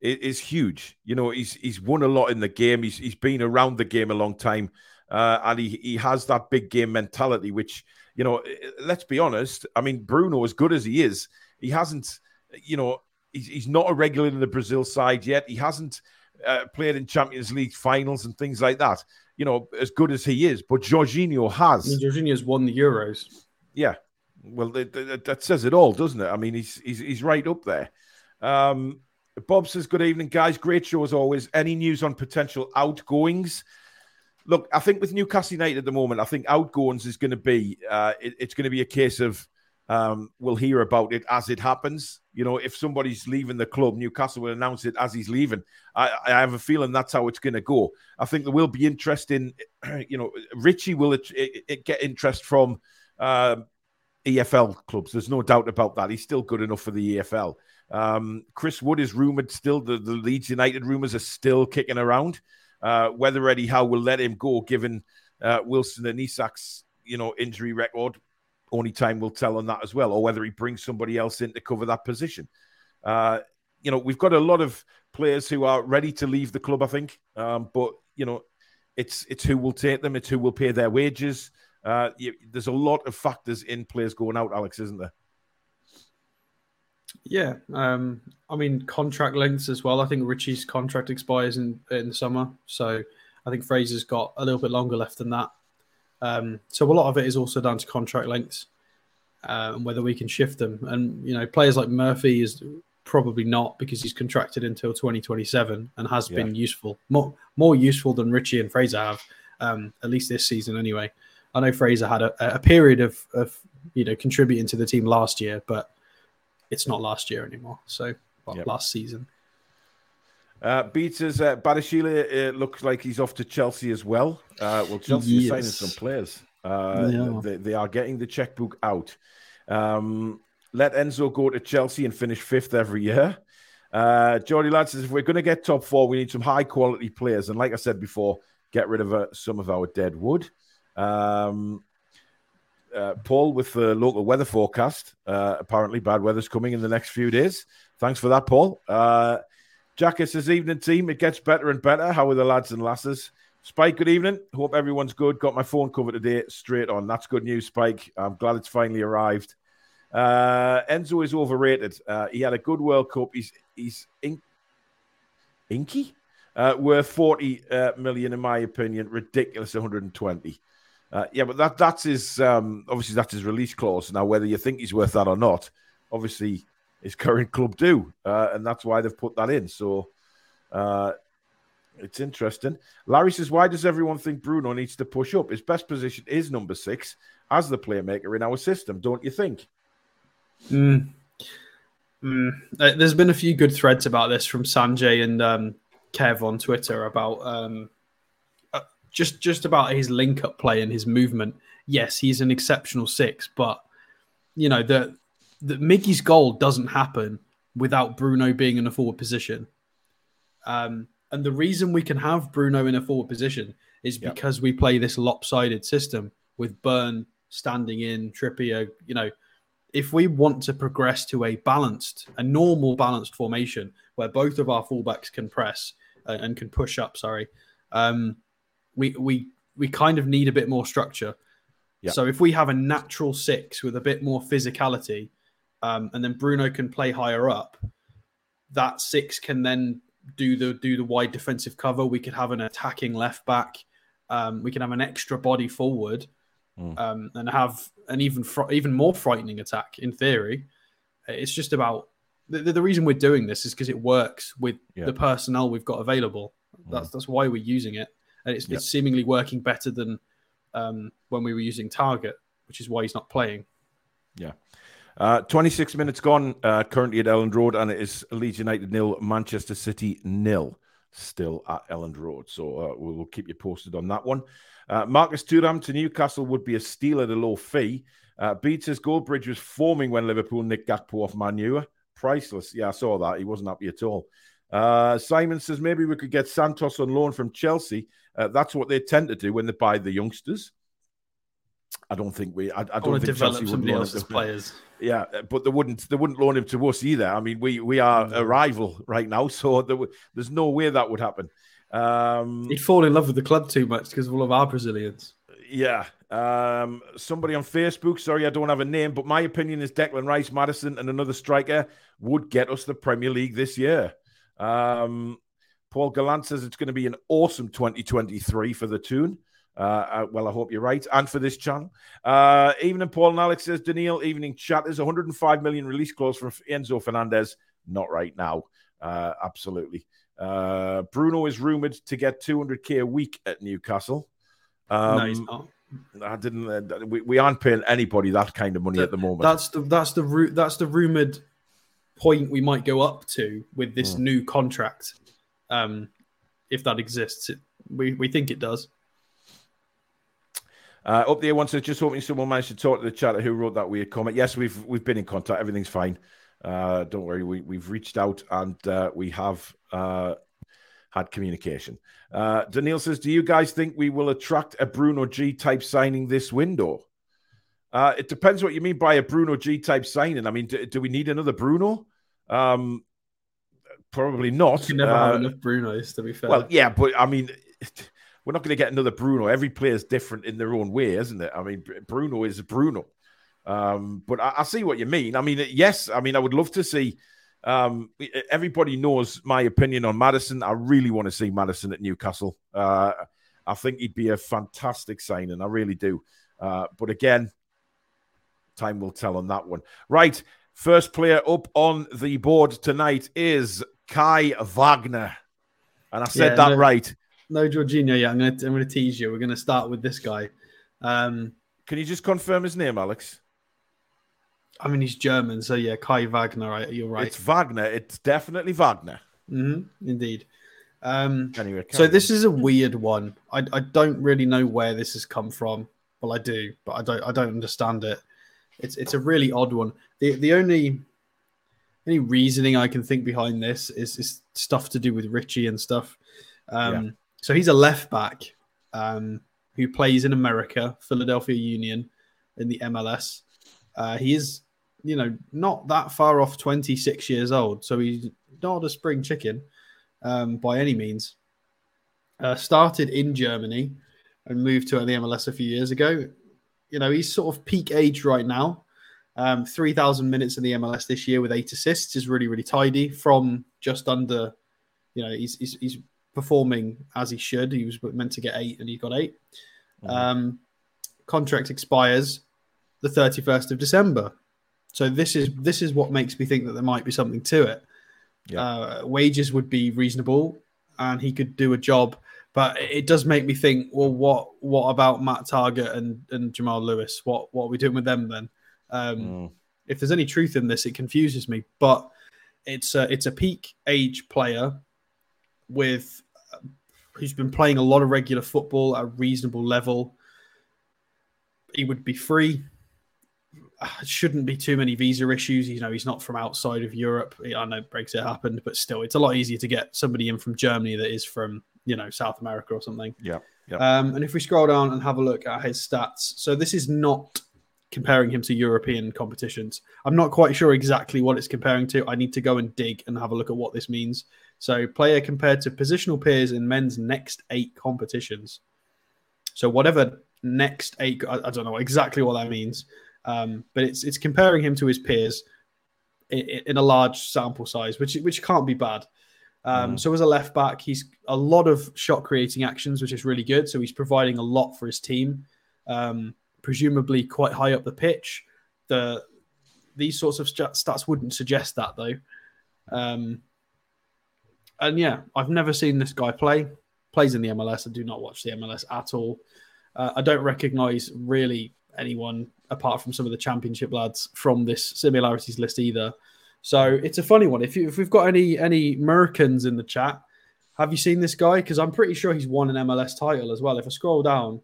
[SPEAKER 1] is, huge. You know, he's he's won a lot in the game. He's he's been around the game a long time, uh, and he he has that big game mentality, which you know, eh, let's be honest. I mean, Bruno, as good as he is, he hasn't, you know, he's, he's not a regular in the Brazil side yet. He hasn't uh, played in Champions League finals and things like that. You know, as good as he is, but Jorginho has.
[SPEAKER 2] I mean, Jorginho's won the Euros.
[SPEAKER 1] Yeah, well, that, that, says it all, doesn't it? I mean, he's he's, he's right up there. Um, Bob says, "Good evening, guys. Great show as always. Any news on potential outgoings?" Look, I think with Newcastle United at the moment, I think outgoings is going to be uh, it, it's going to be a case of um, we'll hear about it as it happens. You know, if somebody's leaving the club, Newcastle will announce it as he's leaving. I, I have a feeling that's how it's going to go. I think there will be interest in, *clears throat* you know, Ritchie will it, it, it get interest from uh, EFL clubs. There's no doubt about that. He's still good enough for the EFL. Um, Chris Wood is rumored still. The, the Leeds United rumors are still kicking around. Uh, whether Eddie Howe will let him go, given uh, Wilson and Isak's you know injury record, only time will tell on that as well, or whether he brings somebody else in to cover that position. Uh, you know, we've got a lot of players who are ready to leave the club, I think, um, but you know, it's it's who will take them, it's who will pay their wages. Uh, you, there's a lot of factors in players going out, Alex, isn't there?
[SPEAKER 2] Yeah, um, I mean contract lengths as well. I think Ritchie's contract expires in in the summer, so I think Fraser's got a little bit longer left than that. Um, so a lot of it is also down to contract lengths uh, and whether we can shift them. And you know, players like Murphy is probably not because he's contracted until 2027 and has yeah. been useful, more more useful than Ritchie and Fraser have, um, at least this season anyway. I know Fraser had a, a period of, of you know contributing to the team last year, but it's not last year anymore. So well, yep. last season.
[SPEAKER 1] Uh, Beaters, uh, Badiashile uh, looks like he's off to Chelsea as well. Uh, well, Chelsea yes. signing some players. Uh, yeah. they, they, are getting the checkbook out. Um, let Enzo go to Chelsea and finish fifth every year. Uh, Geordie Lad says if we're going to get top four, we need some high quality players. And like I said before, get rid of uh, some of our dead wood. Um, uh, Paul with the local weather forecast. Uh, apparently, bad weather's coming in the next few days. Thanks for that, Paul. Uh, Jacket says, Evening team. It gets better and better. How are the lads and lasses? Spike, good evening. Hope everyone's good. Got my phone covered today straight on. That's good news, Spike. I'm glad it's finally arrived. Uh, Enzo is overrated. Uh, he had a good World Cup. He's he's in- inky, uh, worth 40 uh, million in my opinion. Ridiculous 120. Uh, yeah, but that that's his um, obviously that's release clause. Now, whether you think he's worth that or not, obviously his current club do, uh, and that's why they've put that in. So uh, it's interesting. Larry says, "Why does everyone think Bruno needs to push up? His best position is number six as the playmaker in our system, don't you think?"
[SPEAKER 2] Mm. Mm. There's been a few good threads about this from Sanjay and um, Kev on Twitter about um, just just about his link up play and his movement. Yes, he's an exceptional six, but you know the the Miggy's goal doesn't happen without Bruno being in a forward position. Um, and the reason we can have Bruno in a forward position is yep. because we play this lopsided system with Burn standing in, Trippier. You know, if we want to progress to a balanced, a normal balanced formation where both of our fullbacks can press uh, and can push up, sorry, um, we we we kind of need a bit more structure. Yeah. So if we have a natural six with a bit more physicality, um, and then Bruno can play higher up, that six can then do the do the wide defensive cover. We could have an attacking left back. Um, we can have an extra body forward, mm. um, and have an even fr- even more frightening attack in theory. It's just about the, the reason we're doing this is because it works with yeah. the personnel we've got available. Mm. That's that's why we're using it, and it's, it's seemingly working better than um, when we were using Targett, which is why he's not playing.
[SPEAKER 1] Yeah. Uh, 26 minutes gone uh, currently at Elland Road, and it is Leeds United nil, Manchester City nil, still at Elland Road. So uh, we'll, we'll, keep you posted on that one. Uh, Marcus Thuram to Newcastle would be a steal at a low fee. Uh, Beats says Goldbridge was forming when Liverpool nicked Gakpo off Manua. Priceless. Yeah, I saw that. He wasn't happy at all. Uh, Simon says maybe we could get Santos on loan from Chelsea. Uh, that's what they tend to do when they buy the youngsters. I don't think we. I, I don't think
[SPEAKER 2] develop
[SPEAKER 1] Chelsea
[SPEAKER 2] somebody else's players.
[SPEAKER 1] Yeah, but they wouldn't. They wouldn't loan him to us either. I mean, we we are a rival right now, so there, there's no way that would happen. Um,
[SPEAKER 2] He'd fall in love with the club too much because of all of our Brazilians.
[SPEAKER 1] Yeah. Um, somebody on Facebook, sorry, I don't have a name, but my opinion is Declan Rice, Maddison, and another striker would get us the Premier League this year. Um, Paul Gallant says it's going to be an awesome 2023 for the Toon. Uh, uh, well, I hope you're right. And for this channel. Uh, evening, Paul and Alex says, Daniil, evening chat. There's 105 million release clause from Enzo Fernandez. Not right now. Uh, absolutely. Uh, Bruno is rumored to get 200k a week at Newcastle.
[SPEAKER 2] Um, no, he's not.
[SPEAKER 1] I didn't. Uh, we, we aren't paying anybody that kind of money at the moment.
[SPEAKER 2] That's the that's the that's the rumored point we might go up to with this mm. new contract, um, if that exists. It, we we think it does.
[SPEAKER 1] Uh, up there, one says just hoping someone managed to talk to the chatter who wrote that weird comment. Yes, we've we've been in contact. Everything's fine. Uh, don't worry. We we've reached out and uh, we have uh, had communication. Uh, Daniil says, "Do you guys think we will attract a Bruno G type signing this window?" Uh, it depends what you mean by a Bruno G type signing. I mean, do, do we need another Bruno? Um, probably not.
[SPEAKER 2] You never have enough Brunos, to be fair.
[SPEAKER 1] Well, yeah, but I mean. we're not going to get another Bruno. Every player is different in their own way, isn't it? I mean, Bruno is Bruno. Um, but I, I, see what you mean. I mean, yes, I mean, I would love to see. Um, everybody knows my opinion on Maddison. I really want to see Maddison at Newcastle. Uh, I think he'd be a fantastic signing. I really do. Uh, but again, time will tell on that one. Right. First player up on the board tonight is Kai Wagner. And I said yeah, that no, right
[SPEAKER 2] no Jorginho yet. I'm going to I'm to tease you. We're going to start with this guy. Um,
[SPEAKER 1] Can you just confirm his name, Alex?
[SPEAKER 2] I mean, he's German, so yeah, Kai Wagner. Right? You're right.
[SPEAKER 1] It's Wagner. It's definitely Wagner.
[SPEAKER 2] Mm-hmm, indeed. Um, anyway, so this is a weird one. I, I don't really know where this has come from. Well, I do, but I don't I don't understand it. It's it's a really odd one. The the only any reasoning I can think behind this is, is stuff to do with Ritchie and stuff. Um, yeah. So he's a left back um, who plays in America, Philadelphia Union, in the MLS. Uh, he is, you know, not that far off 26 years old, so he's not a spring chicken um, by any means. Uh, started in Germany and moved to the MLS a few years ago. You know, he's sort of peak age right now. Um, 3,000 minutes in the MLS this year with eight assists is really, really tidy from just under, you know, he's, he's, he's performing as he should. He was meant to get eight, and he got 8 mm-hmm. um, contract expires the 31st of December. So this is this is what makes me think that there might be something to it. Yeah. Uh, wages would be reasonable, and he could do a job. But it does make me think. Well, what what about Matt Target and, and Jamal Lewis? What what are we doing with them then? Um, mm. If there's any truth in this, it confuses me. But it's a, it's a peak age player with who's been playing a lot of regular football at a reasonable level. He would be free. Uh, shouldn't be too many visa issues. You know, he's not from outside of Europe. I know Brexit happened, but still, it's a lot easier to get somebody in from Germany that is from, you know, South America or something.
[SPEAKER 1] Yeah. yeah.
[SPEAKER 2] Um, and if we scroll down and have a look at his stats, so this is not comparing him to European competitions. I'm not quite sure exactly what it's comparing to. I need to go and dig and have a look at what this means. So, player compared to positional peers in men's next eight competitions. So, whatever next eight, I, I don't know exactly what that means, um, but it's it's comparing him to his peers in, in, a large sample size, which which can't be bad. Um, mm. So as a left back, he's a lot of shot creating actions, which is really good. So he's providing a lot for his team, um, presumably quite high up the pitch. The these sorts of stats wouldn't suggest that though. Um, and yeah, I've never seen this guy play. Plays in the MLS. I do not watch the MLS at all. Uh, I don't recognize really anyone apart from some of the championship lads from this similarities list either. So it's a funny one. If, you, if we've got any any Americans in the chat, have you seen this guy? Because I'm pretty sure he's won an MLS title as well. If I scroll down,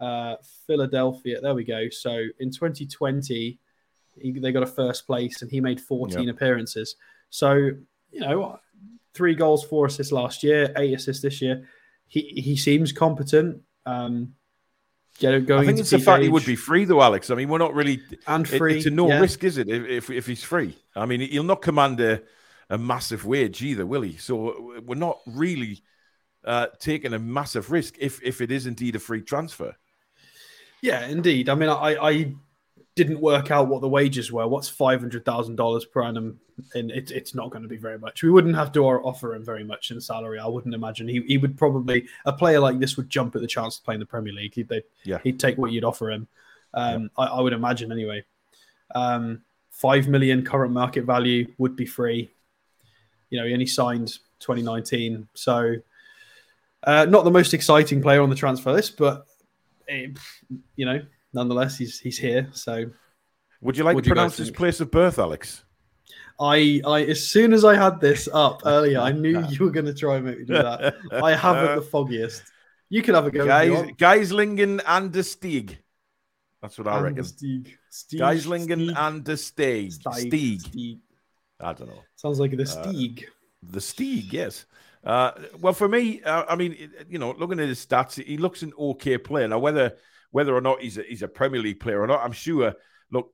[SPEAKER 2] uh, Philadelphia, there we go. So in 2020, he, they got a first place and he made 14 yep. appearances. So, you know, three goals, four assists last year, eight assists this year. He, he seems competent. Um,
[SPEAKER 1] Get going. I think it's the fact he would be free though, Alex. I mean, we're not really
[SPEAKER 2] and free.
[SPEAKER 1] It, it's a no yeah. risk, is it? If, if, if he's free, I mean, he'll not command a, a massive wage either, will he? So we're not really uh, taking a massive risk if if it is indeed a free transfer.
[SPEAKER 2] Yeah, indeed. I mean, I I didn't work out what the wages were. What's five hundred thousand dollars per annum? And it, it's not going to be very much. We wouldn't have to offer him very much in salary. I wouldn't imagine he, he would probably a player like this would jump at the chance to play in the Premier League. He'd yeah. he'd take what you'd offer him. Um, yeah. I, I, would imagine anyway. Um, five million current market value would be free. You know, he only signed 2019, so uh, not the most exciting player on the transfer list, but it, eh, you know, nonetheless, he's he's here. So,
[SPEAKER 1] would you like to pronounce his place of birth, Alex?
[SPEAKER 2] I, I, as soon as I had this up *laughs* earlier, I knew you were going to try and make me do that. I *laughs* haven't the foggiest. You can have a go.
[SPEAKER 1] Guys, Geislingen and the Stieg. That's what I and reckon.
[SPEAKER 2] Stieg.
[SPEAKER 1] Stieg. Geislingen and the Stieg. Stieg. Stieg. I don't know.
[SPEAKER 2] Sounds like the uh, Stieg. Uh,
[SPEAKER 1] the Stieg, yes. Uh, well, for me, uh, I mean, you know, looking at his stats, he looks an okay player. Now, whether whether or not he's a, he's a Premier League player or not, I'm sure. Look,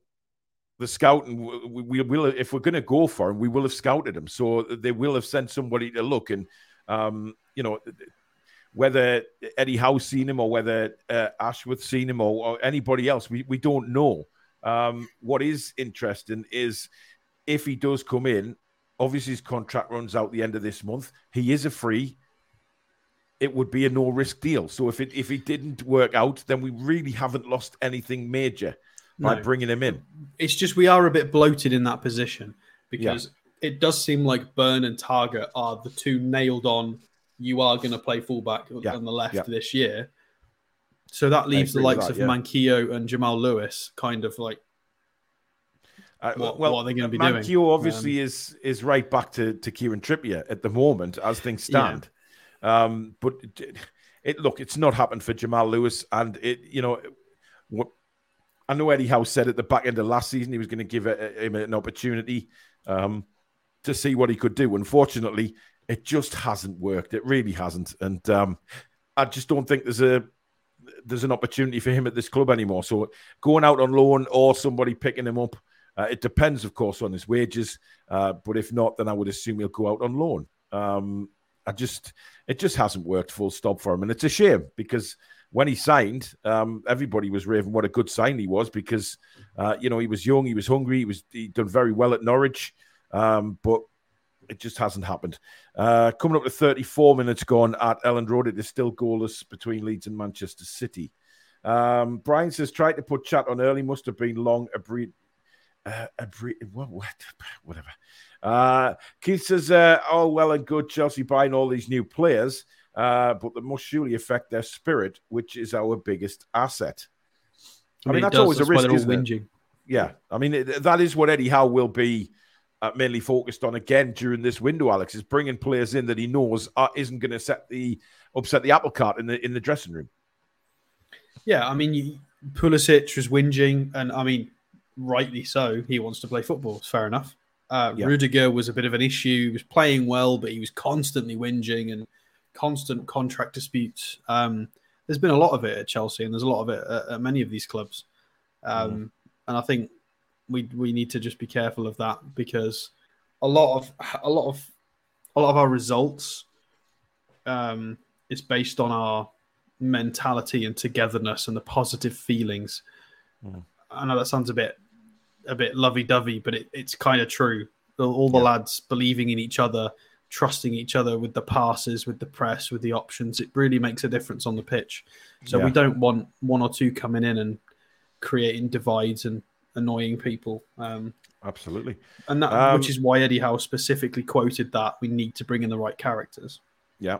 [SPEAKER 1] the scouting we, we will if we're going to go for him, we will have scouted him, so they will have sent somebody to look and um, you know whether Eddie Howe's seen him or whether uh, Ashworth seen him or, or, anybody else, we, we don't know. Um, what is interesting is if he does come in, obviously his contract runs out the end of this month. He is a free it would be a no risk deal. So if it if it didn't work out, then we really haven't lost anything major by no. bringing him in.
[SPEAKER 2] It's just we are a bit bloated in that position because yeah. it does seem like Burn and Targett are the two nailed on. You are going to play fullback yeah. on the left yeah. this year. So that leaves the likes that, of yeah. Manquillo and Jamal Lewis kind of like
[SPEAKER 1] uh, what, well, what, are they going to be Manquillo doing? Manquillo obviously um, is is right back to, to Kieran Trippier at the moment as things stand. Um, but it, it, look, it's not happened for Jamal Lewis, and it you know, what I know Eddie Howe said at the back end of last season he was going to give him an opportunity um, to see what he could do. Unfortunately, it just hasn't worked. It really hasn't, and um, I just don't think there's a there's an opportunity for him at this club anymore. So going out on loan or somebody picking him up, uh, it depends, of course, on his wages. Uh, but if not, then I would assume he'll go out on loan. Um, I just it just hasn't worked full stop for him, and it's a shame because when he signed, um, everybody was raving what a good sign he was because uh, you know he was young, he was hungry, he was he done very well at Norwich, um, but it just hasn't happened. Uh, coming up to 34 minutes gone at Elland Road, it is still goalless between Leeds and Manchester City. Um, Brian says tried to put chat on early, must have been long. A breed, uh, a breed, what, *sighs* whatever. Uh, Keith says, uh, "Oh, well and good, Chelsea buying all these new players, uh, but they must surely affect their spirit, which is our biggest asset." I, I mean, that's does. always that's a risk, isn't it? Yeah, I mean, it, that is what Eddie Howe will be uh, mainly focused on again during this window. Alex is bringing players in that he knows are, isn't going to set the upset the apple cart in the in the dressing room.
[SPEAKER 2] Yeah, I mean, you, Pulisic was whinging, and I mean, rightly so. He wants to play football. It's fair enough. Uh, yeah. Rudiger was a bit of an issue. He was playing well, but he was constantly whinging and constant contract disputes. Um, there's been a lot of it at Chelsea, and there's a lot of it at, at many of these clubs. Um, mm. And I think we we need to just be careful of that because a lot of a lot of a lot of our results um, is based on our mentality and togetherness and the positive feelings. Mm. I know that sounds a bit a bit lovey dovey, but it, it's kind of true. All the yeah. lads believing in each other, trusting each other with the passes, with the press, with the options. It really makes a difference on the pitch. So yeah. we don't want one or two coming in and creating divides and annoying people. Um,
[SPEAKER 1] Absolutely,
[SPEAKER 2] and that, um, which is why Eddie Howe specifically quoted that we need to bring in the right characters.
[SPEAKER 1] Yeah.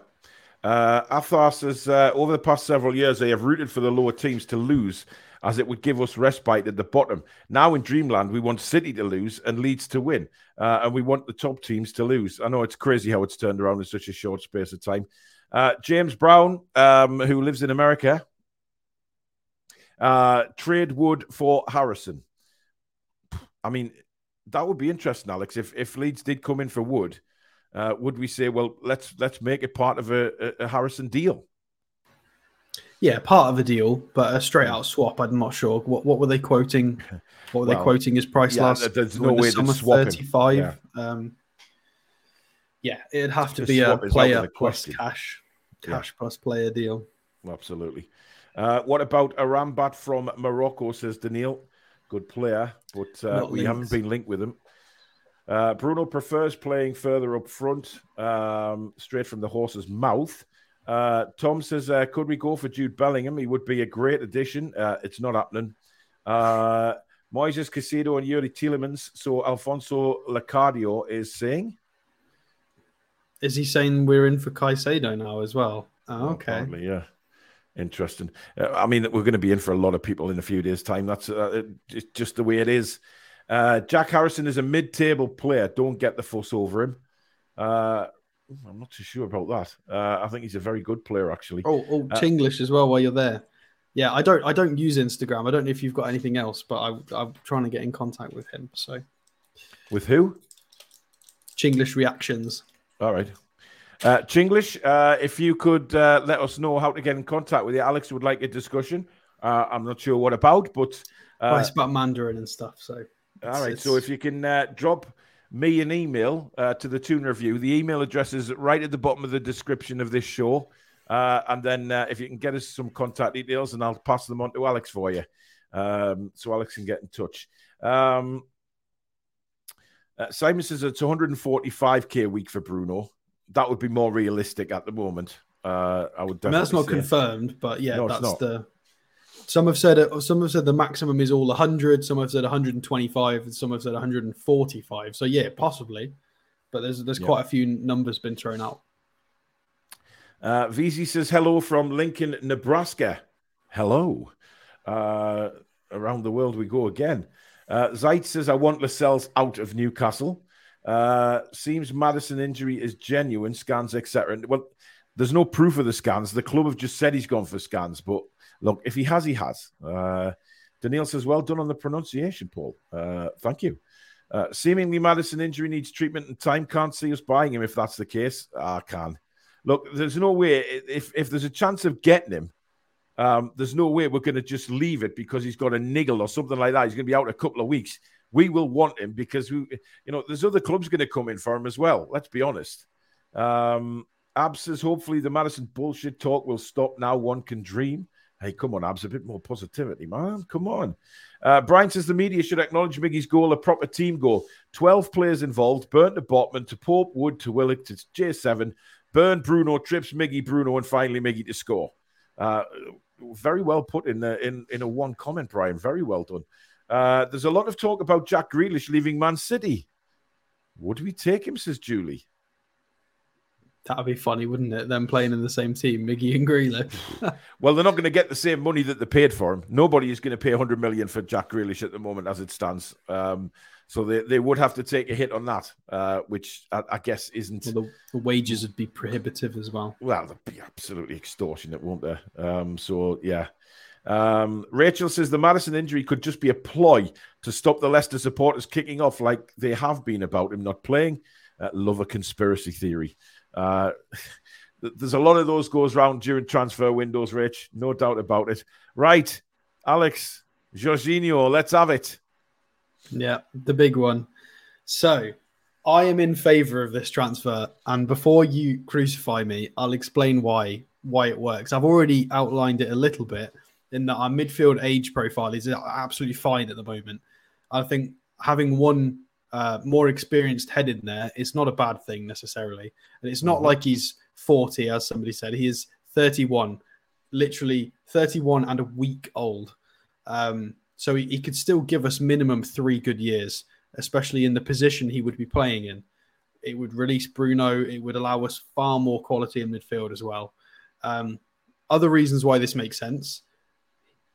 [SPEAKER 1] Uh, Athos says uh, over the past several years they have rooted for the lower teams to lose as it would give us respite at the bottom. Now in Dreamland, we want City to lose and Leeds to win, uh, and we want the top teams to lose. I know it's crazy how it's turned around in such a short space of time. Uh, James Brown, um, who lives in America, uh, trade Wood for Harrison. I mean, that would be interesting, Alex. If if Leeds did come in for Wood, uh, would we say, well, let's let's make it part of a, a, Harrison deal?
[SPEAKER 2] Yeah, part of a deal, but a straight out swap. I'm not sure. What what were they quoting? What were well, they quoting his price yeah, last?
[SPEAKER 1] There's no way to swap
[SPEAKER 2] Thirty-five. Yeah. Um, yeah, it'd have to, to be a player plus cash, cash yeah. plus player deal.
[SPEAKER 1] Absolutely. Uh, what about Amrabat from Morocco? Says Daniil. Good player, but uh, we haven't been linked with him. Uh, Bruno prefers playing further up front, um, straight from the horse's mouth. Uh, Tom says, uh, could we go for Jude Bellingham? He would be a great addition. Uh, it's not happening. Uh, Moises Caicedo and Youri Tielemans. So Alfonso Lacadio is saying.
[SPEAKER 2] Is he saying we're in for Caicedo now as well? Oh, okay.
[SPEAKER 1] Apparently, yeah. Interesting. Uh, I mean, we're going to be in for a lot of people in a few days' time. That's uh, just the way it is. Uh, Jack Harrison is a mid-table player. Don't get the fuss over him. I'm not too sure about that. Uh, I think he's a very good player, actually.
[SPEAKER 2] Oh, oh, uh, Chinglish as well. While you're there, yeah, I don't, I don't use Instagram. I don't know if you've got anything else, but I, am trying to get in contact with him. So,
[SPEAKER 1] with who?
[SPEAKER 2] Chinglish reactions.
[SPEAKER 1] All right. Uh, Chinglish, uh, if you could uh, let us know how to get in contact with you, Alex would like a discussion. Uh, I'm not sure what about, but
[SPEAKER 2] uh, well, it's about Mandarin and stuff. So
[SPEAKER 1] all right. It's... So if you can uh, drop me an email uh, to the Toon Review, the email address is right at the bottom of the description of this show. Uh, and then uh, if you can get us some contact details, and I'll pass them on to Alex for you, um, so Alex can get in touch. Um, uh, Simon says it's 145k a week for Bruno. That would be more realistic at the moment. Uh, I would.
[SPEAKER 2] I mean, that's not say. confirmed, but yeah, no, that's the some have said some have said the maximum is all 100. Some have said 125, and some have said 145. So yeah, possibly, but there's there's yeah. quite a few numbers been thrown out.
[SPEAKER 1] Uh, VZ says hello from Lincoln, Nebraska. Hello. Uh, around the world we go again. Uh, Zeit says I want Lascelles out of Newcastle. Uh, seems Maddison injury is genuine. Scans etc. Well, there's no proof of the scans. The club have just said he's gone for scans, but look, if he has, he has. Uh, Daniil says, well done on the pronunciation, Paul. Uh, thank you. Uh, seemingly, Maddison injury needs treatment and time. Can't see us buying him if that's the case. I can. Look, there's no way. If if there's a chance of getting him, um, there's no way we're going to just leave it because he's got a niggle or something like that. He's going to be out a couple of weeks. We will want him because we, you know, there's other clubs going to come in for him as well. Let's be honest. Um, Ab says hopefully the Maddison bullshit talk will stop now. One can dream. Hey, come on, Abs, a bit more positivity, man. Come on. Uh, Brian says the media should acknowledge Miggy's goal, a proper team goal. 12 players involved, Burn to Botman, to Pope, Wood, to Willock, to J7, Burn, Bruno, Trips, Miggy, Bruno, and finally Miggy to score. Uh, very well put in, the, in, in a one comment, Brian. Very well done. Uh, there's a lot of talk about Jack Grealish leaving Man City. Would we take him, says Julie?
[SPEAKER 2] That'd be funny, wouldn't it? Them playing in the same team, Miggy and Grealish. *laughs*
[SPEAKER 1] well, they're not going to get the same money that they paid for him. Nobody is going to pay 100 million for Jack Grealish at the moment, as it stands. Um, so they, they would have to take a hit on that, uh, which I, I, guess isn't.
[SPEAKER 2] Well, the, the, wages would be prohibitive as well.
[SPEAKER 1] Well, they'd be absolutely extortionate, won't they? Um, so yeah. Um, Rachel says the Maddison injury could just be a ploy to stop the Leicester supporters kicking off like they have been about him not playing. Uh, love a conspiracy theory. Uh, *laughs* there's a lot of those goes around during transfer windows, Rich. No doubt about it. Right, Alex, Jorginho, let's have it.
[SPEAKER 2] Yeah, the big one. So, I am in favor of this transfer, and before you crucify me, I'll explain why why it works. I've already outlined it a little bit in that our midfield age profile is absolutely fine at the moment. I think having one uh, more experienced head in there, it's not a bad thing necessarily. And it's not mm-hmm. like he's 40, as somebody said. He is 31, literally 31 and a week old. Um, so he, he could still give us minimum three good years, especially in the position he would be playing in. It would release Bruno. It would allow us far more quality in midfield as well. Um, other reasons why this makes sense.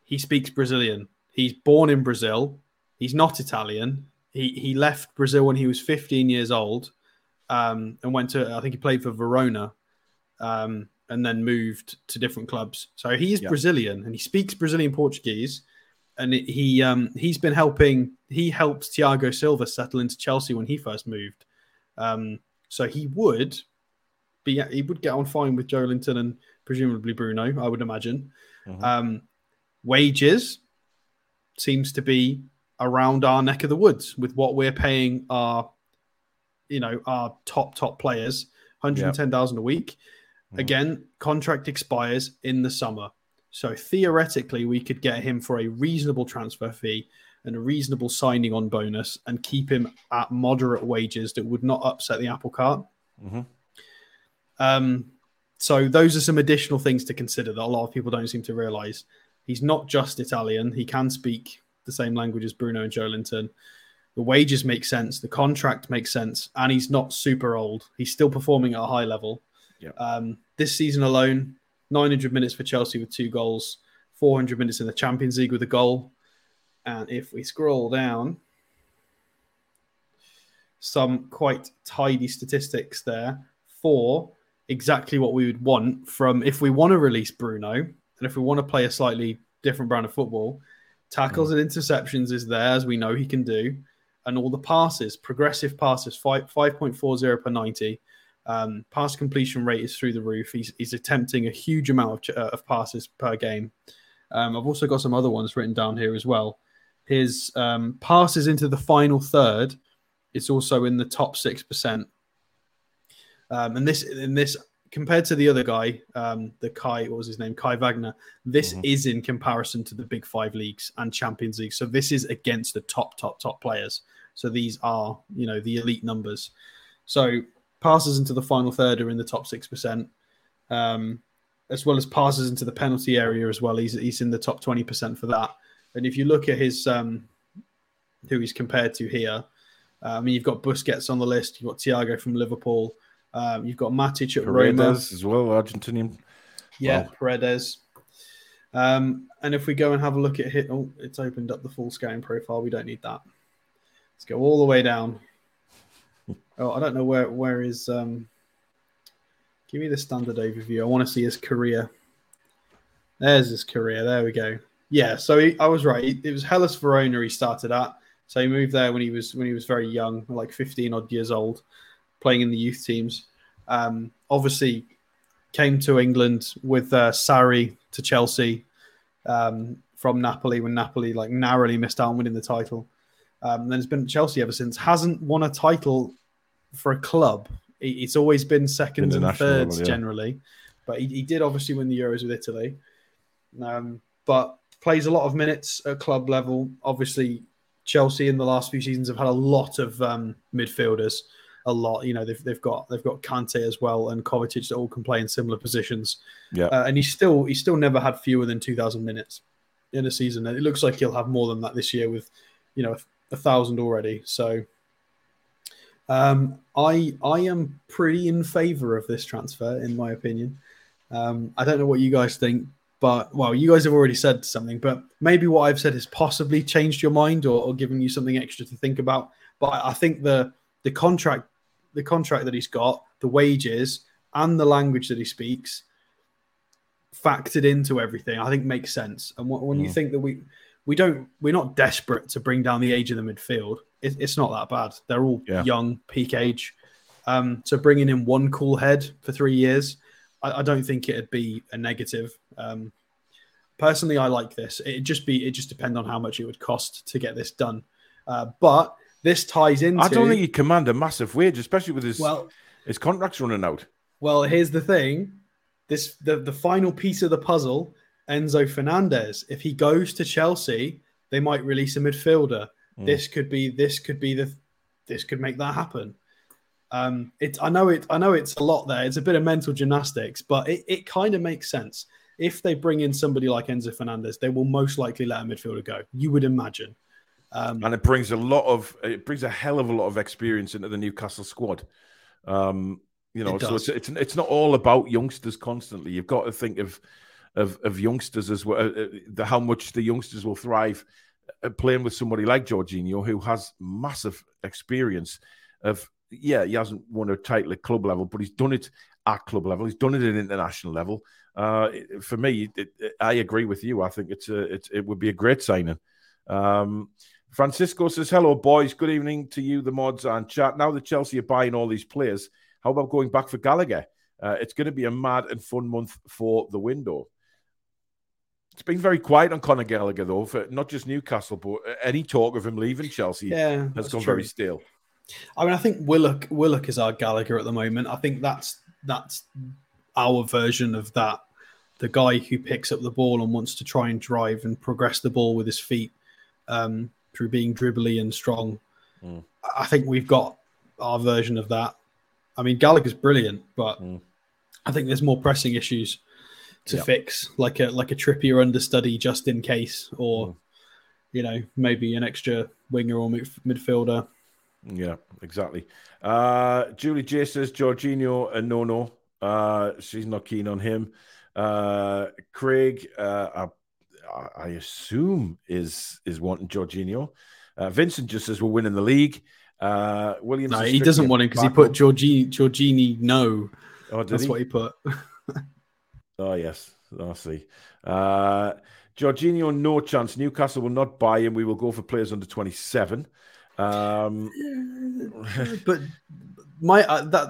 [SPEAKER 2] He speaks Brazilian. He's born in Brazil. He's not Italian. He he left Brazil when he was 15 years old, um, and went to I think he played for Verona, um, and then moved to different clubs. So he is yeah. Brazilian and he speaks Brazilian Portuguese, and he um, he's been helping. He helped Thiago Silva settle into Chelsea when he first moved. Um, so he would be he would get on fine with Joelinton and presumably Bruno, I would imagine. Mm-hmm. Um, wages seems to be around our neck of the woods with what we're paying our, you know, our top top players, hundred and ten thousand yep. a week. Mm-hmm. Again, contract expires in the summer, so theoretically we could get him for a reasonable transfer fee and a reasonable signing on bonus and keep him at moderate wages that would not upset the apple cart. Mm-hmm. Um, so those are some additional things to consider that a lot of people don't seem to realize. He's not just Italian; he can speak the same language as Bruno and Joelinton. The wages make sense, the contract makes sense, and he's not super old. He's still performing at a high level.
[SPEAKER 1] Yeah.
[SPEAKER 2] Um, this season alone, 900 minutes for Chelsea with two goals, 400 minutes in the Champions League with a goal. And if we scroll down, some quite tidy statistics there for exactly what we would want from if we want to release Bruno and if we want to play a slightly different brand of football. Tackles mm. and interceptions is there as we know he can do, and all the passes, progressive passes, five five point four zero per ninety. Um, pass completion rate is through the roof. He's, he's attempting a huge amount of, uh, of passes per game. Um, I've also got some other ones written down here as well. His um, passes into the final third, it's also in the top six percent um, and this, in this, compared to the other guy, um, the Kai, what was his name, Kai Wagner, this mm-hmm. is in comparison to the big five leagues and Champions League. So this is against the top, top, top players. So these are, you know, the elite numbers. So passes into the final third are in the top six percent, um, as well as passes into the penalty area as well. He's he's in the top twenty percent for that. And if you look at his um, who he's compared to here, uh, I mean, you've got Busquets on the list, you've got Thiago from Liverpool. Um, you've got Matic at Paredes Roma
[SPEAKER 1] as well, Argentinian.
[SPEAKER 2] Yeah, wow. Paredes. Um, and if we go and have a look at hit, oh, it's opened up the full scouting profile. We don't need that. Let's go all the way down. *laughs* Oh, I don't know where where is. Um, give me the standard overview. I want to see his career. There's his career. There we go. Yeah, so he, I was right. It was Hellas Verona he started at. So he moved there when he was when he was very young, like 15 odd years old playing in the youth teams. Um, obviously, came to England with uh, Sarri to Chelsea um, from Napoli when Napoli like narrowly missed out on winning the title. Um, then has been at Chelsea ever since. Hasn't won a title for a club. It's always been seconds and thirds level, yeah. generally, but he, he, did obviously win the Euros with Italy. Um, but plays a lot of minutes at club level. Obviously, Chelsea in the last few seasons have had a lot of um, midfielders a lot. You know, they've, they've got they've got Kante as well and Kovacic that all can play in similar positions.
[SPEAKER 1] Yeah,
[SPEAKER 2] uh, and he's still he's still never had fewer than two thousand minutes in a season, and it looks like he'll have more than that this year with, you know, a, a thousand already. So, um, I I am pretty in favour of this transfer, in my opinion. Um, I don't know what you guys think, but well, you guys have already said something, but maybe what I've said has possibly changed your mind or, or given you something extra to think about. But I think the the contract the contract that he's got, the wages, and the language that he speaks factored into everything, I think makes sense. And when you think that we we don't we're not desperate to bring down the age of the midfield, it, it's not that bad. They're all yeah. young, peak age. Um, so bringing in one cool head for three years, I, I don't think it'd be a negative. Um, personally, I like this. It just be it just depend on how much it would cost to get this done. Uh, but this ties into.
[SPEAKER 1] I don't think he'd command a massive wage, especially with his well, his contracts running out.
[SPEAKER 2] Well, here's the thing: this the the final piece of the puzzle. Enzo Fernandez. If he goes to Chelsea, they might release a midfielder. Mm. This could be this could be the this could make that happen. Um, it, I know it. I know it's a lot there. It's a bit of mental gymnastics, but it, it kind of makes sense. If they bring in somebody like Enzo Fernandez, they will most likely let a midfielder go. You would imagine.
[SPEAKER 1] Um, and it brings a lot of it brings a hell of a lot of experience into the Newcastle squad. Um, you know, so it's, it's it's not all about youngsters constantly. You've got to think of of, of youngsters as well, uh, uh the, how much the youngsters will thrive uh, playing with somebody like Jorginho, who has massive experience of yeah, he hasn't won a title at club level, but he's done it at club level. He's done it at international level. Uh, for me, it, it, I agree with you. I think it's a, it, it would be a great signing. Um, Francisco says, "Hello, boys. Good evening to you, the mods and chat. Now that Chelsea are buying all these players, how about going back for Gallagher? Uh, it's going to be a mad and fun month for the window." It's been very quiet on Conor Gallagher, though, for not just Newcastle, but any talk of him leaving Chelsea yeah, has gone true. very stale.
[SPEAKER 2] I mean, I think Willock Willock is our Gallagher at the moment. I think that's that's our version of that. The guy who picks up the ball and wants to try and drive and progress the ball with his feet um, through being dribbly and strong. Mm. I think we've got our version of that. I mean, Gallagher's brilliant, but mm. I think there's more pressing issues to yep. fix, like a like a Trippier understudy just in case, or mm. you know maybe an extra winger or midfielder.
[SPEAKER 1] Yeah, exactly. Uh, Julie J says Jorginho and no no. Uh, she's not keen on him. Uh, Craig, uh, I, assume is is wanting Jorginho. Uh, Vincent just says we're winning the league. Uh, Williams.
[SPEAKER 2] No, he doesn't want him because he put Georgini no. Oh, That's he? what he put. *laughs*
[SPEAKER 1] oh yes, I see. Uh, Jorginho, no chance. Newcastle will not buy him. We will go for players under twenty-seven. Um, *laughs*
[SPEAKER 2] but my uh, that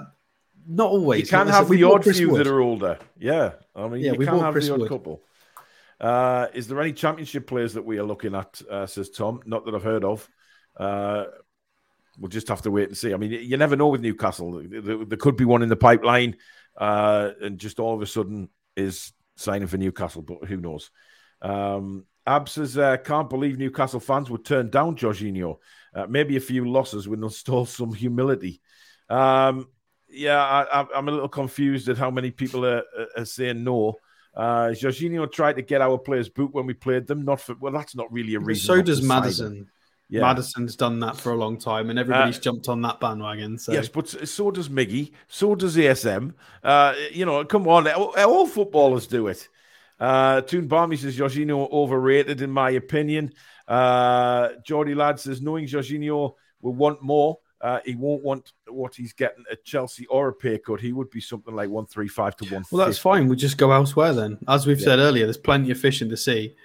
[SPEAKER 2] not always.
[SPEAKER 1] You can not have the odd few Wood. that are older. Yeah, I mean, yeah, you can have Chris the odd Wood. couple. Uh, is there any championship players that we are looking at? Uh, says Tom. Not that I've heard of. Uh, we'll just have to wait and see. I mean, you never know with Newcastle. There, could be one in the pipeline, uh, and just all of a sudden is signing for Newcastle. But who knows? Um, Ab says, uh, can't believe Newcastle fans would turn down Jorginho. Uh, maybe a few losses would install some humility. Um, yeah, I, am a little confused at how many people are, are saying no. Uh, Jorginho tried to get our players boot when we played them. Not for well, that's not really a reason.
[SPEAKER 2] So does Maddison. Yeah. Maddison's done that for a long time, and everybody's uh, jumped on that bandwagon. So.
[SPEAKER 1] Yes, but so does Miggy, so does ASM. Uh, you know, come on, all, all footballers do it. Uh, Toon Barmy says Jorginho overrated, in my opinion. Uh, Geordie Lad says knowing Jorginho will want more. Uh, he won't want what he's getting at Chelsea or a pay cut. He would be something like 135 to 150.
[SPEAKER 2] Well, that's fine. We just go elsewhere then. As we've yeah. said earlier, there's plenty of fish in the sea.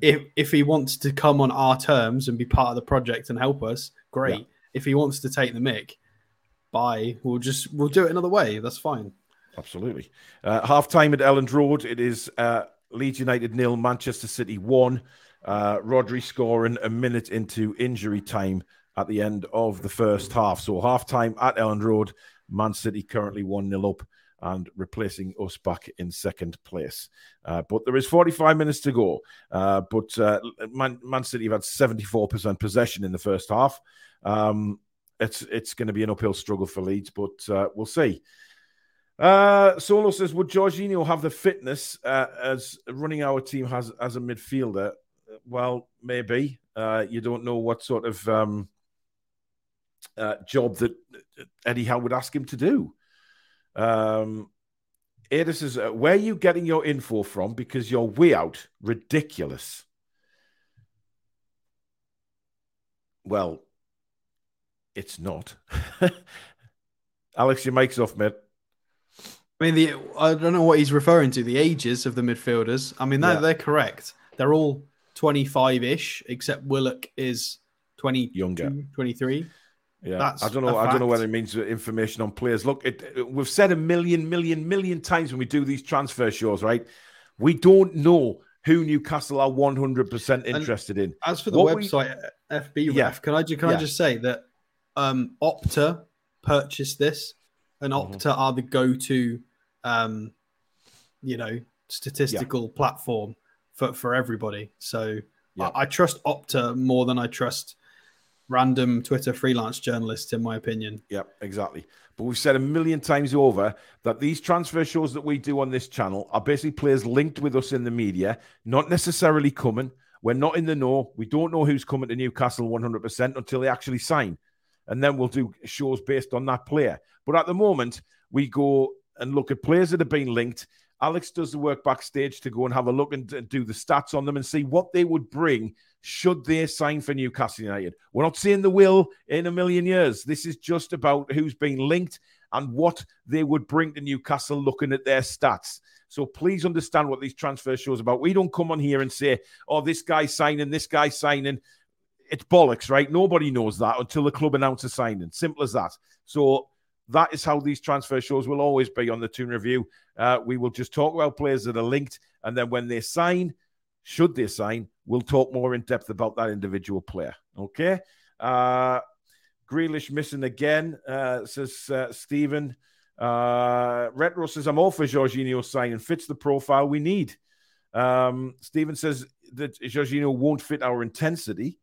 [SPEAKER 2] If, if he wants to come on our terms and be part of the project and help us, great. Yeah. If he wants to take the mick, bye. We'll just we'll do it another way. That's fine.
[SPEAKER 1] Absolutely. Uh, half time at Elland Road. It is uh, Leeds United nil, Manchester City one. Uh, Rodri scoring a minute into injury time at the end of the first half. So half time at Elland Road, Man City currently 1 0 up and replacing us back in second place. Uh, but there is 45 minutes to go. Uh, but uh, Man, Man, City have had 74% possession in the first half. Um, it's it's going to be an uphill struggle for Leeds, but uh, we'll see. Uh, Solo says, would Jorginho have the fitness uh, as running our team has as a midfielder? Well, maybe. You don't know what sort of um, uh, job that Eddie Howe would ask him to do. Um, says, uh, where are you getting your info from? Because you're way out. Ridiculous. Well, it's not. *laughs* Alex, your mic's off, mate.
[SPEAKER 2] I mean, the I don't know what he's referring to. The ages of the midfielders. I mean, they're, yeah. they're correct. They're all 25 ish, except Willock is 20,
[SPEAKER 1] younger,
[SPEAKER 2] 23.
[SPEAKER 1] Yeah, That's I don't know. I don't know what it means. Information on players. Look, it, we've said a million, million, million times when we do these transfer shows, right? We don't know who Newcastle are one hundred percent interested in.
[SPEAKER 2] As for the what website we, FB yeah. Ref, can I can yeah. I just say that um, Opta purchased this, and mm-hmm. Opta mm-hmm. are the go-to, um, you know, statistical yeah. platform for for everybody. So I, I, trust Opta more than I trust random Twitter freelance journalists, in my opinion.
[SPEAKER 1] Yep, exactly. But we've said a million times over that these transfer shows that we do on this channel are basically players linked with us in the media, not necessarily coming. We're not in the know. We don't know who's coming to Newcastle 100% until they actually sign. And then we'll do shows based on that player. But at the moment, we go and look at players that have been linked. Alex does the work backstage to go and have a look and do the stats on them and see what they would bring should they sign for Newcastle United. We're not saying the will in a million years. This is just about who's been linked and what they would bring to Newcastle looking at their stats. So please understand what these transfer shows about. We don't come on here and say, oh, this guy's signing, this guy's signing. It's bollocks, right? Nobody knows that until the club announces signing. Simple as that. So that is how these transfer shows will always be on the Toon Review. Uh, we will just talk about players that are linked, and then when they sign, should they sign, we'll talk more in depth about that individual player. Okay. Uh, Grealish missing again, uh, says uh, Stephen. Uh, Retro says, I'm all for Jorginho signing, fits the profile we need. Um, Stephen says that Jorginho won't fit our intensity.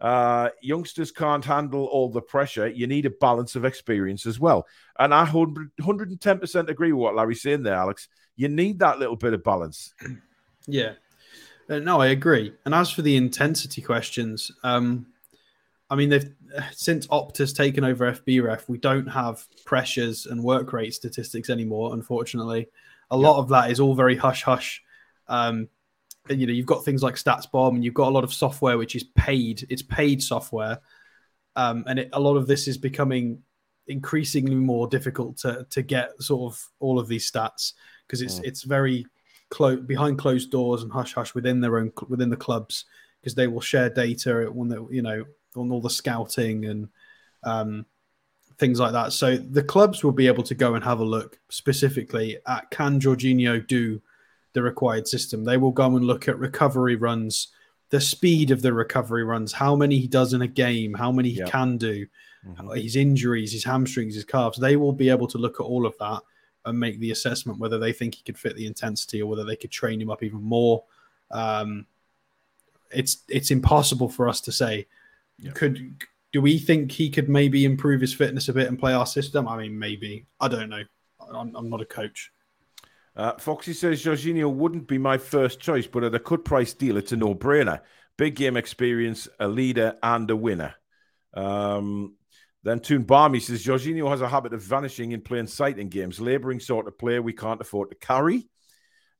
[SPEAKER 1] Uh, youngsters can't handle all the pressure. You need a balance of experience as well. And I 100, 110% agree with what Larry's saying there, Alex. You need that little bit of balance.
[SPEAKER 2] Yeah. Uh, no, I agree. And as for the intensity questions, um, I mean, they've since Opta's taken over FBref, we don't have pressures and work rate statistics anymore. Unfortunately, a lot of that is all very hush hush. Um, and, you know, you've got things like StatsBomb, and you've got a lot of software which is paid. It's paid software, um, and it, a lot of this is becoming increasingly more difficult to to get sort of all of these stats because it's mm. it's very close behind closed doors and hush hush within their own within the clubs because they will share data they you know on all the scouting and um, things like that. So the clubs will be able to go and have a look specifically at can Jorginho do the required system. They will go and look at recovery runs, the speed of the recovery runs, how many he does in a game, how many he can do, mm-hmm. his injuries, his hamstrings, his calves. They will be able to look at all of that and make the assessment whether they think he could fit the intensity or whether they could train him up even more. Um, it's it's impossible for us to say. Yeah. Could do we think he could maybe improve his fitness a bit and play our system? I mean, maybe. I don't know. I'm, I'm not a coach.
[SPEAKER 1] Uh, Foxy says Jorginho wouldn't be my first choice, but at a cut price deal, it's a no brainer. Big game experience, a leader, and a winner. Um, then Toon Barmy says Jorginho has a habit of vanishing in plain sight in games, labouring sort of player we can't afford to carry.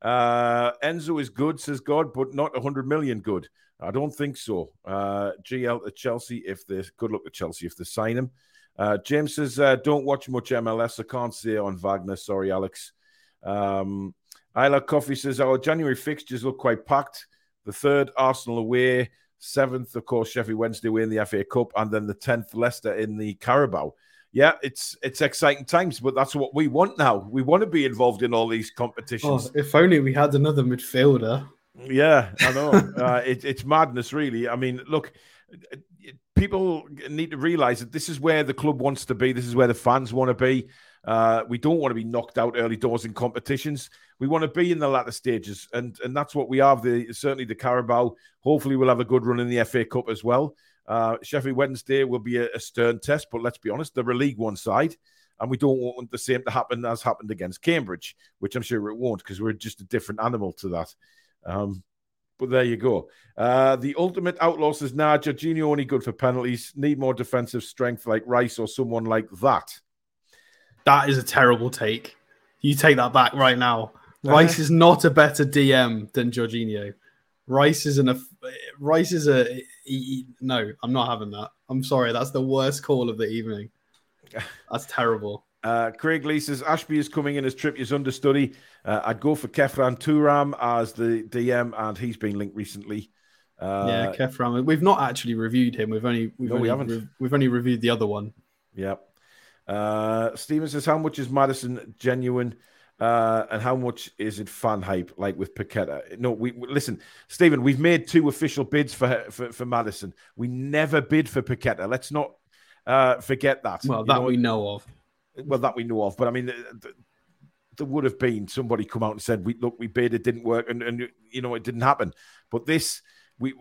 [SPEAKER 1] Uh, Enzo is good, says God, but not 100 million good. I don't think so. Uh, GL to Chelsea, if they good luck to Chelsea if they sign him. Uh, James says, uh, don't watch much MLS. I can't say on Wagner. Sorry, Alex. Um, Isla Coffee says our January fixtures look quite packed. The third, Arsenal away. Seventh, of course, Sheffield Wednesday away in the FA Cup, and then the tenth, Leicester in the Carabao. Yeah, it's it's exciting times, but that's what we want now. We want to be involved in all these competitions.
[SPEAKER 2] Oh, if only we had another midfielder.
[SPEAKER 1] Yeah, I know. *laughs* uh, it, it's madness, really. I mean, look, people need to realize that this is where the club wants to be. This is where the fans want to be. Uh, we don't want to be knocked out early doors in competitions. We want to be in the latter stages, and and that's what we have. The certainly the Carabao. Hopefully, we'll have a good run in the FA Cup as well. Uh, Sheffield Wednesday will be a, a, stern test, but let's be honest, they're a League One side, and we don't want the same to happen as happened against Cambridge, which I'm sure it won't because we're just a different animal to that. Um, but there you go. Uh, the ultimate outlaw says, nah, Jorginho only good for penalties. Need more defensive strength like Rice or someone like that.
[SPEAKER 2] That is a terrible take. You take that back right now. Uh-huh. Rice is not a better DM than Jorginho. Rice is an Rice is a he, no. I'm not having that. I'm sorry. That's the worst call of the evening. *laughs* That's terrible.
[SPEAKER 1] Uh, Craig Lee says Ashby is coming in as Trippier's understudy. Uh, I'd go for Khéphren Thuram as the DM, and he's been linked recently.
[SPEAKER 2] Uh, yeah, Khéphren. We've not actually reviewed him. We've only we've no, only, we haven't. Re- we've only reviewed the other one.
[SPEAKER 1] Yep. Uh, Steven says, How much is Maddison genuine? Uh, and how much is it fan hype like with Paqueta? No, we listen, Stephen. We've made two official bids for for, for Maddison. We never bid for Paqueta. Let's not uh, forget that.
[SPEAKER 2] Well, that know, we know of.
[SPEAKER 1] Well, that we know of. But I mean, there would have been somebody come out and said, "We look, we bid, it didn't work, and and you know it didn't happen." But this, we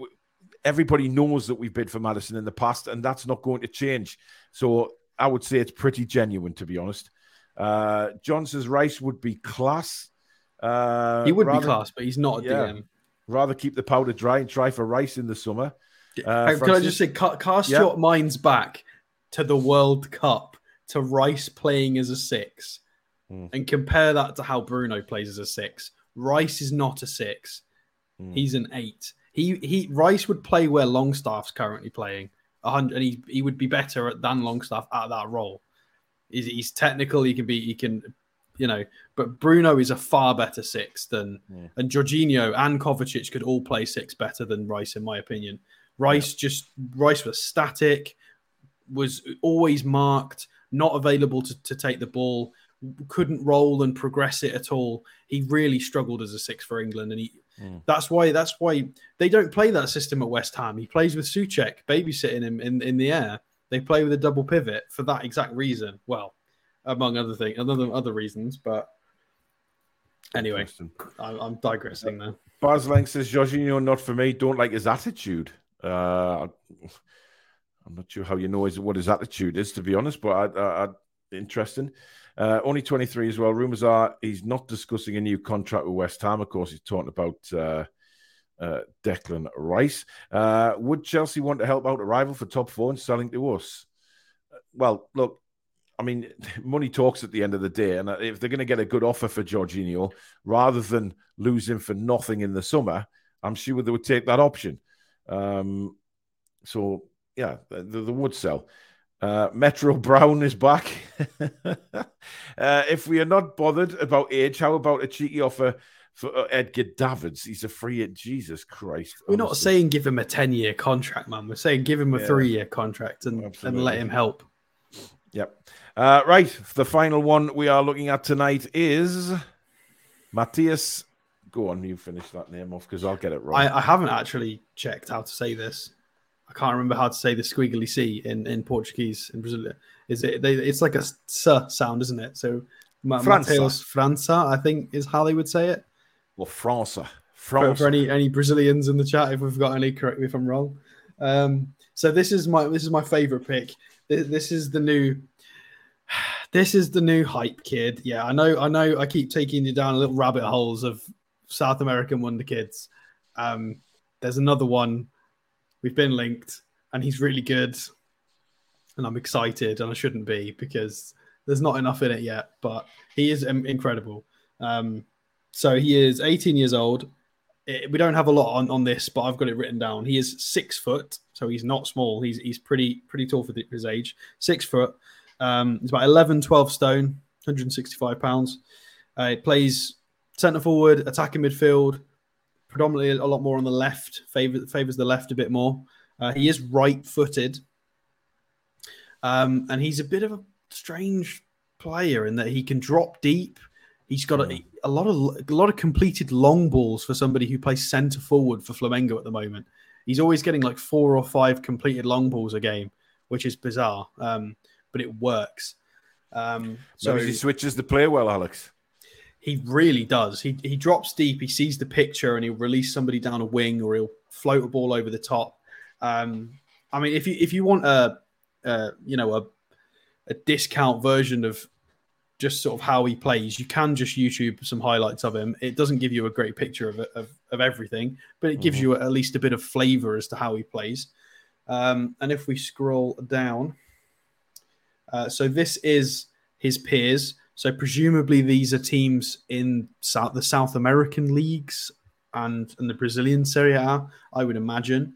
[SPEAKER 1] everybody knows that we've bid for Maddison in the past, and that's not going to change. So I would say it's pretty genuine, to be honest. Uh, John says Rice would be class.
[SPEAKER 2] Uh, he would rather, be class, but he's not a yeah, DM.
[SPEAKER 1] Rather keep the powder dry and try for Rice in the summer.
[SPEAKER 2] Uh, Can I just say, cast yeah. your minds back to the World Cup, to Rice playing as a six, mm. and compare that to how Bruno plays as a six. Rice is not a six; mm. he's an eight. He he Rice would play where Longstaff's currently playing, and he he would be better than Longstaff at that role. He's, he's technical. He can be. He can, you know. But Bruno is a far better six than, yeah. and Jorginho and Kovacic could all play six better than Rice, in my opinion. Rice yeah. just Rice was static, was always marked, not available to, to take the ball, couldn't roll and progress it at all. He really struggled as a six for England, and he mm. that's why that's why they don't play that system at West Ham. He plays with Soucek babysitting him in, in the air. They play with a double pivot for that exact reason. Well, among other things, other other reasons, but anyway, I'm, I'm digressing now.
[SPEAKER 1] Baz Lang says Jorginho not for me. Don't like his attitude. Uh, I'm not sure how you know his, what his attitude is, to be honest, but I, I, interesting. Uh, only 23 as well. Rumors are he's not discussing a new contract with West Ham. Of course, he's talking about uh, uh, Declan Rice. Uh, would Chelsea want to help out a rival for top four and selling to us? Well, look, I mean, *laughs* money talks at the end of the day, and if they're going to get a good offer for Jorginho rather than lose him for nothing in the summer, I'm sure they would take that option. Um, so yeah, the, the would sell. Uh, Metro Brown is back. *laughs* uh, if we are not bothered about age, how about a cheeky offer for uh, Edgar Davids? He's a free at Jesus Christ.
[SPEAKER 2] We're not saying give him a 10 year contract, man. We're saying give him a yeah. three year contract and, and let him help.
[SPEAKER 1] Yep. Uh, right. The final one we are looking at tonight is Matthias Go on, you finish that name off because I'll get it wrong.
[SPEAKER 2] I, I, haven't actually checked how to say this. I can't remember how to say the squiggly C in, in Portuguese in Brazil. Is it? They, it's like a s sound, isn't it? So Mateus França, I think, is how they would say it.
[SPEAKER 1] Well, França.
[SPEAKER 2] For, for, any any Brazilians in the chat, if we've got any, correct me if I'm wrong. Um, so this is my this is my favorite pick. This, this is the new *sighs* this is the new hype kid. Yeah, I know, I know. I keep taking you down little rabbit holes of South American Wonder Kids. Um, there's another one. We've been linked, and he's really good. And I'm excited, and I shouldn't be because there's not enough in it yet. But he is incredible. Um, so he is 18 years old. It, we don't have a lot on, on this, but I've got it written down. He is six foot, so he's not small. He's he's pretty pretty tall for his age. Six foot. Um, he's about 11, 12 stone, 165 pounds. Uh, he plays centre forward, attacking midfield, predominantly a lot more on the left, favor, favors the left a bit more. Uh, he is right footed. Um, and he's a bit of a strange player in that he can drop deep. He's got a, hmm. a, lot of a lot of completed long balls for somebody who plays centre forward for Flamengo at the moment. He's always getting like four or five completed long balls a game, which is bizarre, um, but it works. Um,
[SPEAKER 1] so he switches the play well, Alex.
[SPEAKER 2] He really does. He he drops deep. He sees the picture and he'll release somebody down a wing or he'll float a ball over the top. Um, I mean, if you if you want a, a you know a a discount version of just sort of how he plays, you can just YouTube some highlights of him. It doesn't give you a great picture of of, of everything, but it gives mm-hmm. you at least a bit of flavor as to how he plays. Um, and if we scroll down, uh, so this is his peers. So presumably these are teams in South, the South American leagues and, and the Brazilian Serie A, I would imagine.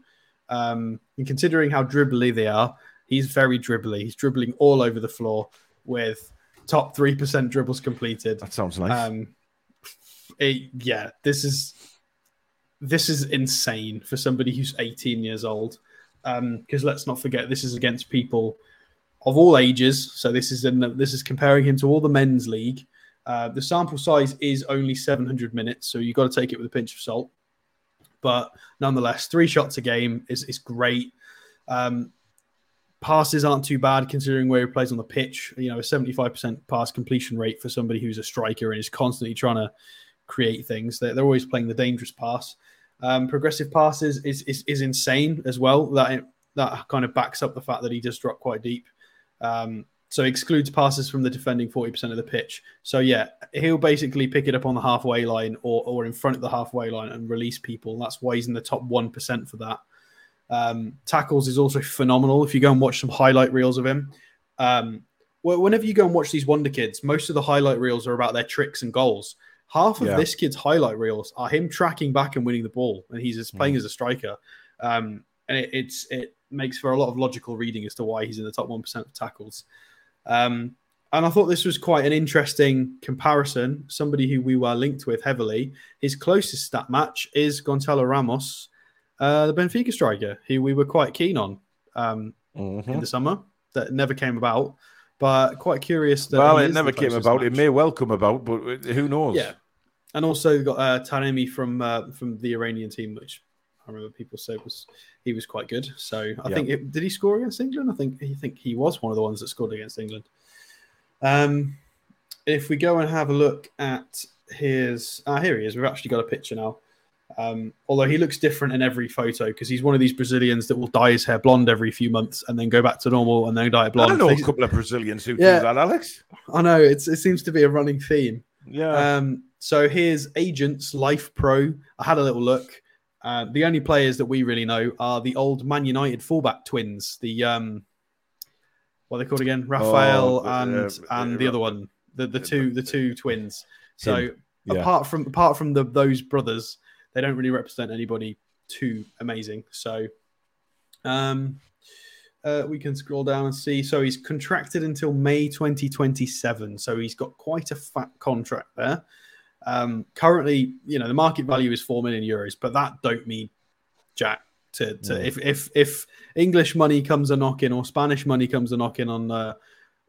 [SPEAKER 2] Um, and considering how dribbly they are, he's very dribbly. He's dribbling all over the floor with top 3% dribbles completed.
[SPEAKER 1] That sounds nice. Um,
[SPEAKER 2] it, yeah, this is this is insane for somebody who's 18 years old. Because um, let's not forget, this is against people of all ages. So this is in this is comparing him to all the men's league. Uh, the sample size is only 700 minutes, so you've got to take it with a pinch of salt. But nonetheless, three shots a game is, is great. Um, passes aren't too bad considering where he plays on the pitch. You know, a 75% pass completion rate for somebody who's a striker and is constantly trying to create things. They're, they're always playing the dangerous pass. Um, progressive passes is, is is insane as well. That that kind of backs up the fact that he does drop quite deep. Um, so excludes passes from the defending 40% of the pitch. So yeah, he'll basically pick it up on the halfway line or, or in front of the halfway line and release people. That's why he's in the top 1% for that. Um, tackles is also phenomenal. If you go and watch some highlight reels of him, um, whenever you go and watch these Wonder Kids, most of the highlight reels are about their tricks and goals. Half of yeah. this kid's highlight reels are him tracking back and winning the ball, and he's just playing mm. as a striker. Um, and it, it's it makes for a lot of logical reading as to why he's in the top one percent of tackles. Um, and I thought this was quite an interesting comparison. Somebody who we were linked with heavily, his closest stat match is Gonçalo Ramos, uh, the Benfica striker, who we were quite keen on um, mm-hmm. in the summer. That never came about, but quite curious. That
[SPEAKER 1] well, it never came about. Match. It may well come about, but who knows?
[SPEAKER 2] Yeah, and also got uh, Taremi from uh, from the Iranian team, which I remember people said was he was quite good. So I think it, did he score against England? I think he think he was one of the ones that scored against England. Um, if we go and have a look at his, ah, here he is. We've actually got a picture now. Um, although he looks different in every photo because he's one of these Brazilians that will dye his hair blonde every few months and then go back to normal and then dye it blonde.
[SPEAKER 1] I know a couple of Brazilians who yeah, do that, Alex.
[SPEAKER 2] I know it's it seems to be a running theme.
[SPEAKER 1] Yeah.
[SPEAKER 2] Um, so here's Agents Life Pro. I had a little look. Uh, the only players that we really know are the old Man United fullback twins. The um, what are they called again? Raphael oh, and uh, and the other one, the the two the two twins. So apart from apart from the those brothers, they don't really represent anybody too amazing. So, um, uh, we can scroll down and see. So he's contracted until May 2027. So he's got quite a fat contract there. Um, currently, you know, the market value is four million euros, but that don't mean jack. To, to yeah. if if if English money comes a knocking or Spanish money comes a knocking on uh,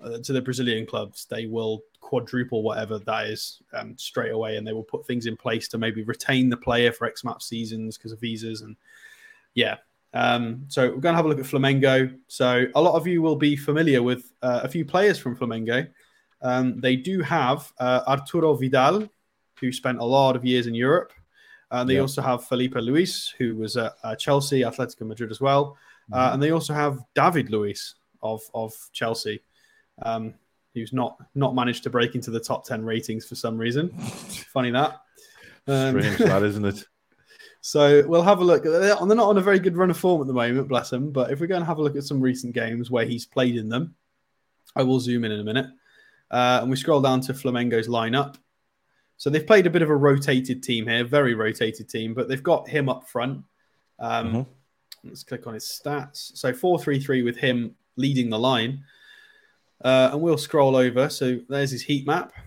[SPEAKER 2] uh, to the Brazilian clubs, they will quadruple whatever that is um, straight away, and they will put things in place to maybe retain the player for X of seasons because of visas and yeah. Um, so we're going to have a look at Flamengo. So a lot of you will be familiar with uh, a few players from Flamengo. Um, they do have uh, Arturo Vidal, who spent a lot of years in Europe. And they yeah. also have Filipe Luís, who was at uh, Chelsea, Atletico Madrid as well. Uh, mm-hmm. and they also have David Luiz of, of Chelsea, um, who's not not managed to break into the top 10 ratings for some reason. *laughs* Funny that.
[SPEAKER 1] Um, Strange that, *laughs* isn't it?
[SPEAKER 2] So we'll have a look. They're not on a very good run of form at the moment, bless him. But if we're going to have a look at some recent games where he's played in them, I will zoom in in a minute. Uh, and we scroll down to Flamengo's lineup. So they've played a bit of a rotated team here, very rotated team, but they've got him up front. Um, mm-hmm. Let's click on his stats. So 4 3 3 with him leading the line. Uh, and we'll scroll over. So there's his heat map. A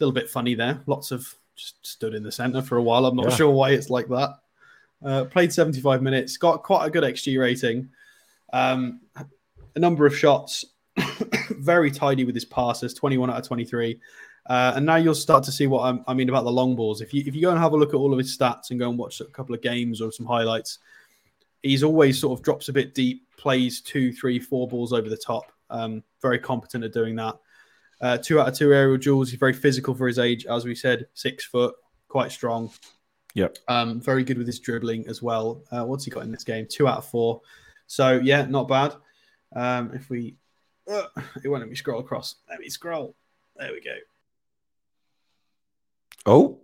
[SPEAKER 2] little bit funny there. Lots of just stood in the center for a while. I'm not yeah. sure why it's like that. Uh, played 75 minutes, got quite a good XG rating. Um, a number of shots, *coughs* very tidy with his passes, 21 out of 23. Uh, and now you'll start to see what I'm, i mean about the long balls. If you if you go and have a look at all of his stats and go and watch a couple of games or some highlights, he's always sort of drops a bit deep, plays two, three, four balls over the top. Um, very competent at doing that. Uh, two out of two aerial duels. He's very physical for his age, as we said, six foot, quite strong.
[SPEAKER 1] Yep.
[SPEAKER 2] Um, very good with his dribbling as well. Uh, what's he got in this game? Two out of four. So yeah, not bad. Um, if we, uh, it won't let me scroll across. Let me scroll. There we go.
[SPEAKER 1] Oh,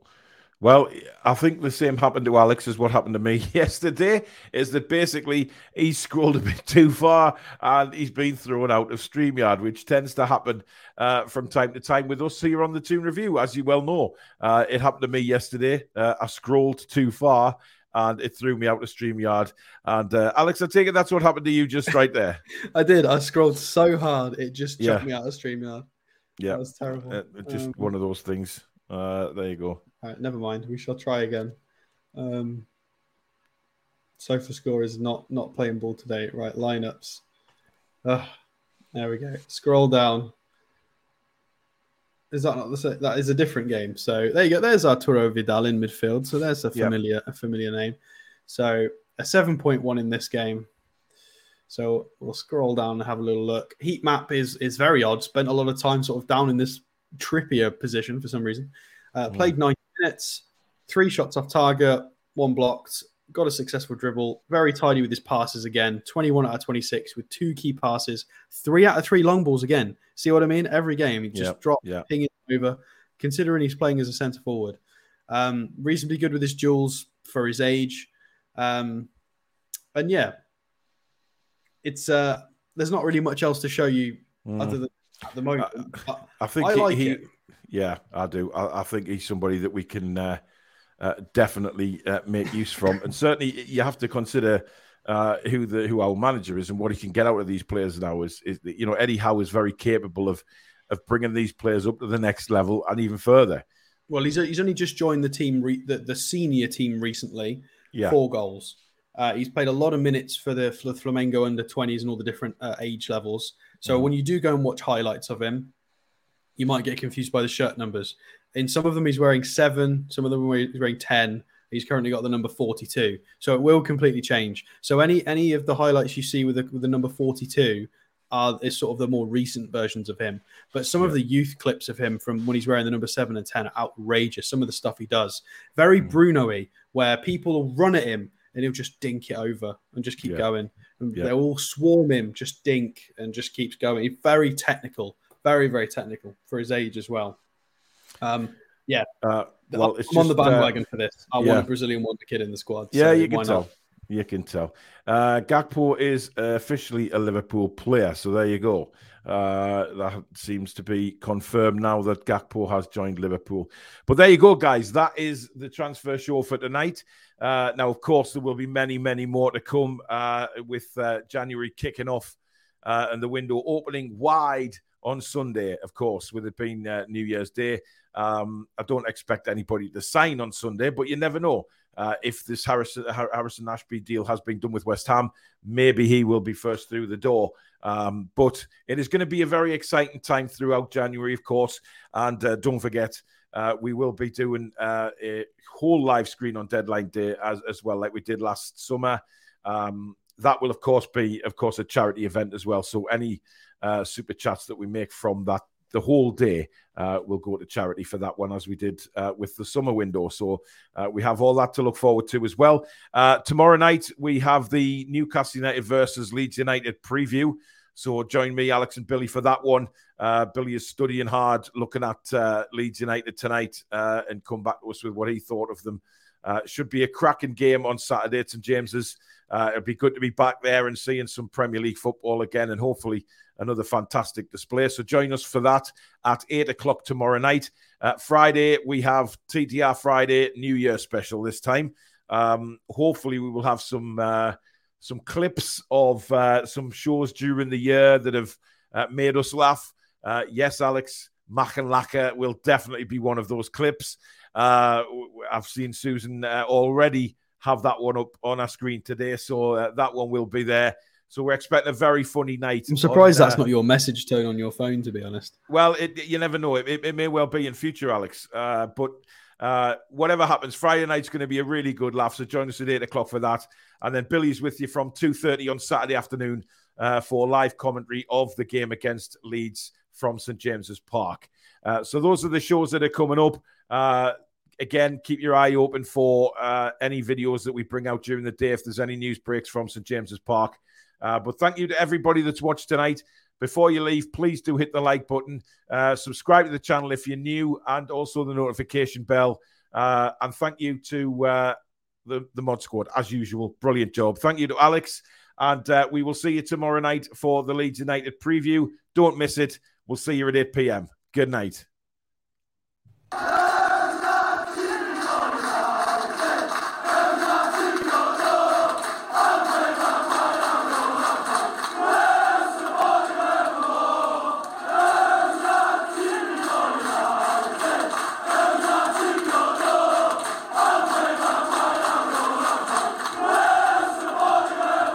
[SPEAKER 1] well, I think the same happened to Alex as what happened to me *laughs* yesterday. Is that basically he scrolled a bit too far and he's been thrown out of StreamYard, which tends to happen uh, from time to time with us here on the Toon Review, as you well know. Uh, it happened to me yesterday. Uh, I scrolled too far and it threw me out of StreamYard. And uh, Alex, I take it that's what happened to you just right there. *laughs*
[SPEAKER 2] I did. I scrolled so hard it just chucked yeah. me out of StreamYard.
[SPEAKER 1] Yeah,
[SPEAKER 2] that was terrible. Uh,
[SPEAKER 1] just um, one of those things. Uh, there you go.
[SPEAKER 2] All right, never mind. We shall try again. Um, SofaScore is not not playing ball today. Right, lineups. Uh, there we go. Scroll down. Is that not the same? That is a different game. So there you go. There's Arturo Vidal in midfield. So there's a familiar yep. a familiar name. So a seven point one in this game. So we'll scroll down and have a little look. Heat map is is very odd. Spent a lot of time sort of down in this Trippier position for some reason. Uh, hmm. played 90 minutes, three shots off target, one blocked, got a successful dribble, very tidy with his passes again. 21 out of 26 with two key passes, three out of three long balls again. See what I mean? Every game, he just drops, yeah. ping it over, considering he's playing as a centre forward. Um, reasonably good with his duels for his age. Um, and yeah, it's uh, there's not really much else to show you mm. other than at the moment.
[SPEAKER 1] I, I think I he, like he yeah, I do. I, I, think he's somebody that we can uh, uh, definitely uh, make use from, and certainly you have to consider uh, who the who our manager is and what he can get out of these players now. Is, is you know Eddie Howe is very capable of of bringing these players up to the next level and even further.
[SPEAKER 2] Well, he's he's only just joined the team, re- the, the senior team recently. Yeah, four goals. Uh, he's played a lot of minutes for the, for the Flamengo under 20s and all the different uh, age levels. So when you do go and watch highlights of him, you might get confused by the shirt numbers. In some of them, he's wearing seven, some of them he's wearing 10. He's currently got the number 42. So it will completely change. So any any of the highlights you see with the, with the number 42 are is sort of the more recent versions of him. But some yeah. of the youth clips of him from when he's wearing the number seven and 10 are outrageous. Some of the stuff he does, very mm. Bruno y, where people will run at him and he'll just dink it over and just keep yeah. going. And yeah. they'll all swarm him, just dink and just keeps going. He's very technical very, very technical for his age as well. Um, yeah. Uh, well, I'm just, on the bandwagon uh, for this. I yeah. want a Brazilian wonder kid in the squad.
[SPEAKER 1] Yeah, so you can tell. Not? You can tell. Uh, Gakpo is officially a Liverpool player, so there you go. Uh, that seems to be confirmed now that Gakpo has joined Liverpool. But there you go, guys. That is the transfer show for tonight. Uh, now, of course, there will be many, many more to come uh, with uh, January kicking off uh, and the window opening wide on Sunday, of course, with it being New Year's Day. Um, I don't expect anybody to sign on Sunday, but you never know. Uh, if this Harrison, Harrison Ashby deal has been done with West Ham, maybe he will be first through the door. Um, but it is going to be a very exciting time throughout January, of course. And uh, don't forget, uh, we will be doing uh, a whole live screen on deadline day as, as well, like we did last summer. Um, that will, of course, be, of course, a charity event as well. So any uh, super chats that we make from that the whole day uh, will go to charity for that one, as we did uh, with the summer window. So uh, we have all that to look forward to as well. Tomorrow night, we have the Newcastle United versus Leeds United preview. So join me, Alex and Billy, for that one. Uh, Billy is studying hard, looking at uh, Leeds United tonight, and come back to us with what he thought of them. should be a cracking game on Saturday at St James's. it'd be good to be back there and seeing some Premier League football again, and hopefully another fantastic display. So join us for that at eight o'clock tomorrow night. Uh, Friday, we have TTR Friday New Year special this time. Um, hopefully, we will have some uh, some clips of uh, some shows during the year that have uh, made us laugh. Uh, yes, Alex Mach and Lacquer will definitely be one of those clips. Uh, I've seen Susan already have that one up on our screen today, so that one will be there. So we're expecting a very funny night.
[SPEAKER 2] I'm surprised on, that's uh, not your message tone on your phone, to be honest.
[SPEAKER 1] Well, it, you never know. It, it, it, may well be in future, Alex. Uh, but uh, whatever happens, Friday night's going to be a really good laugh. So join us at eight o'clock for that, and then Billy's with you from two thirty on Saturday afternoon uh, for live commentary of the game against Leeds from St James's Park. Uh, so those are the shows that are coming up. Uh, again, keep your eye open for any videos that we bring out during the day. If there's any news breaks from St James's Park. Uh, but thank you to everybody that's watched tonight. Before you leave, please do hit the like button, uh, subscribe to the channel if you're new, and also the notification bell. Uh, and thank you to uh, the, the mod squad, as usual. Brilliant job. Thank you to Alex. And uh, we will see you tomorrow night for the Leeds United preview. Don't miss it. We'll see you at 8 p.m. Good night.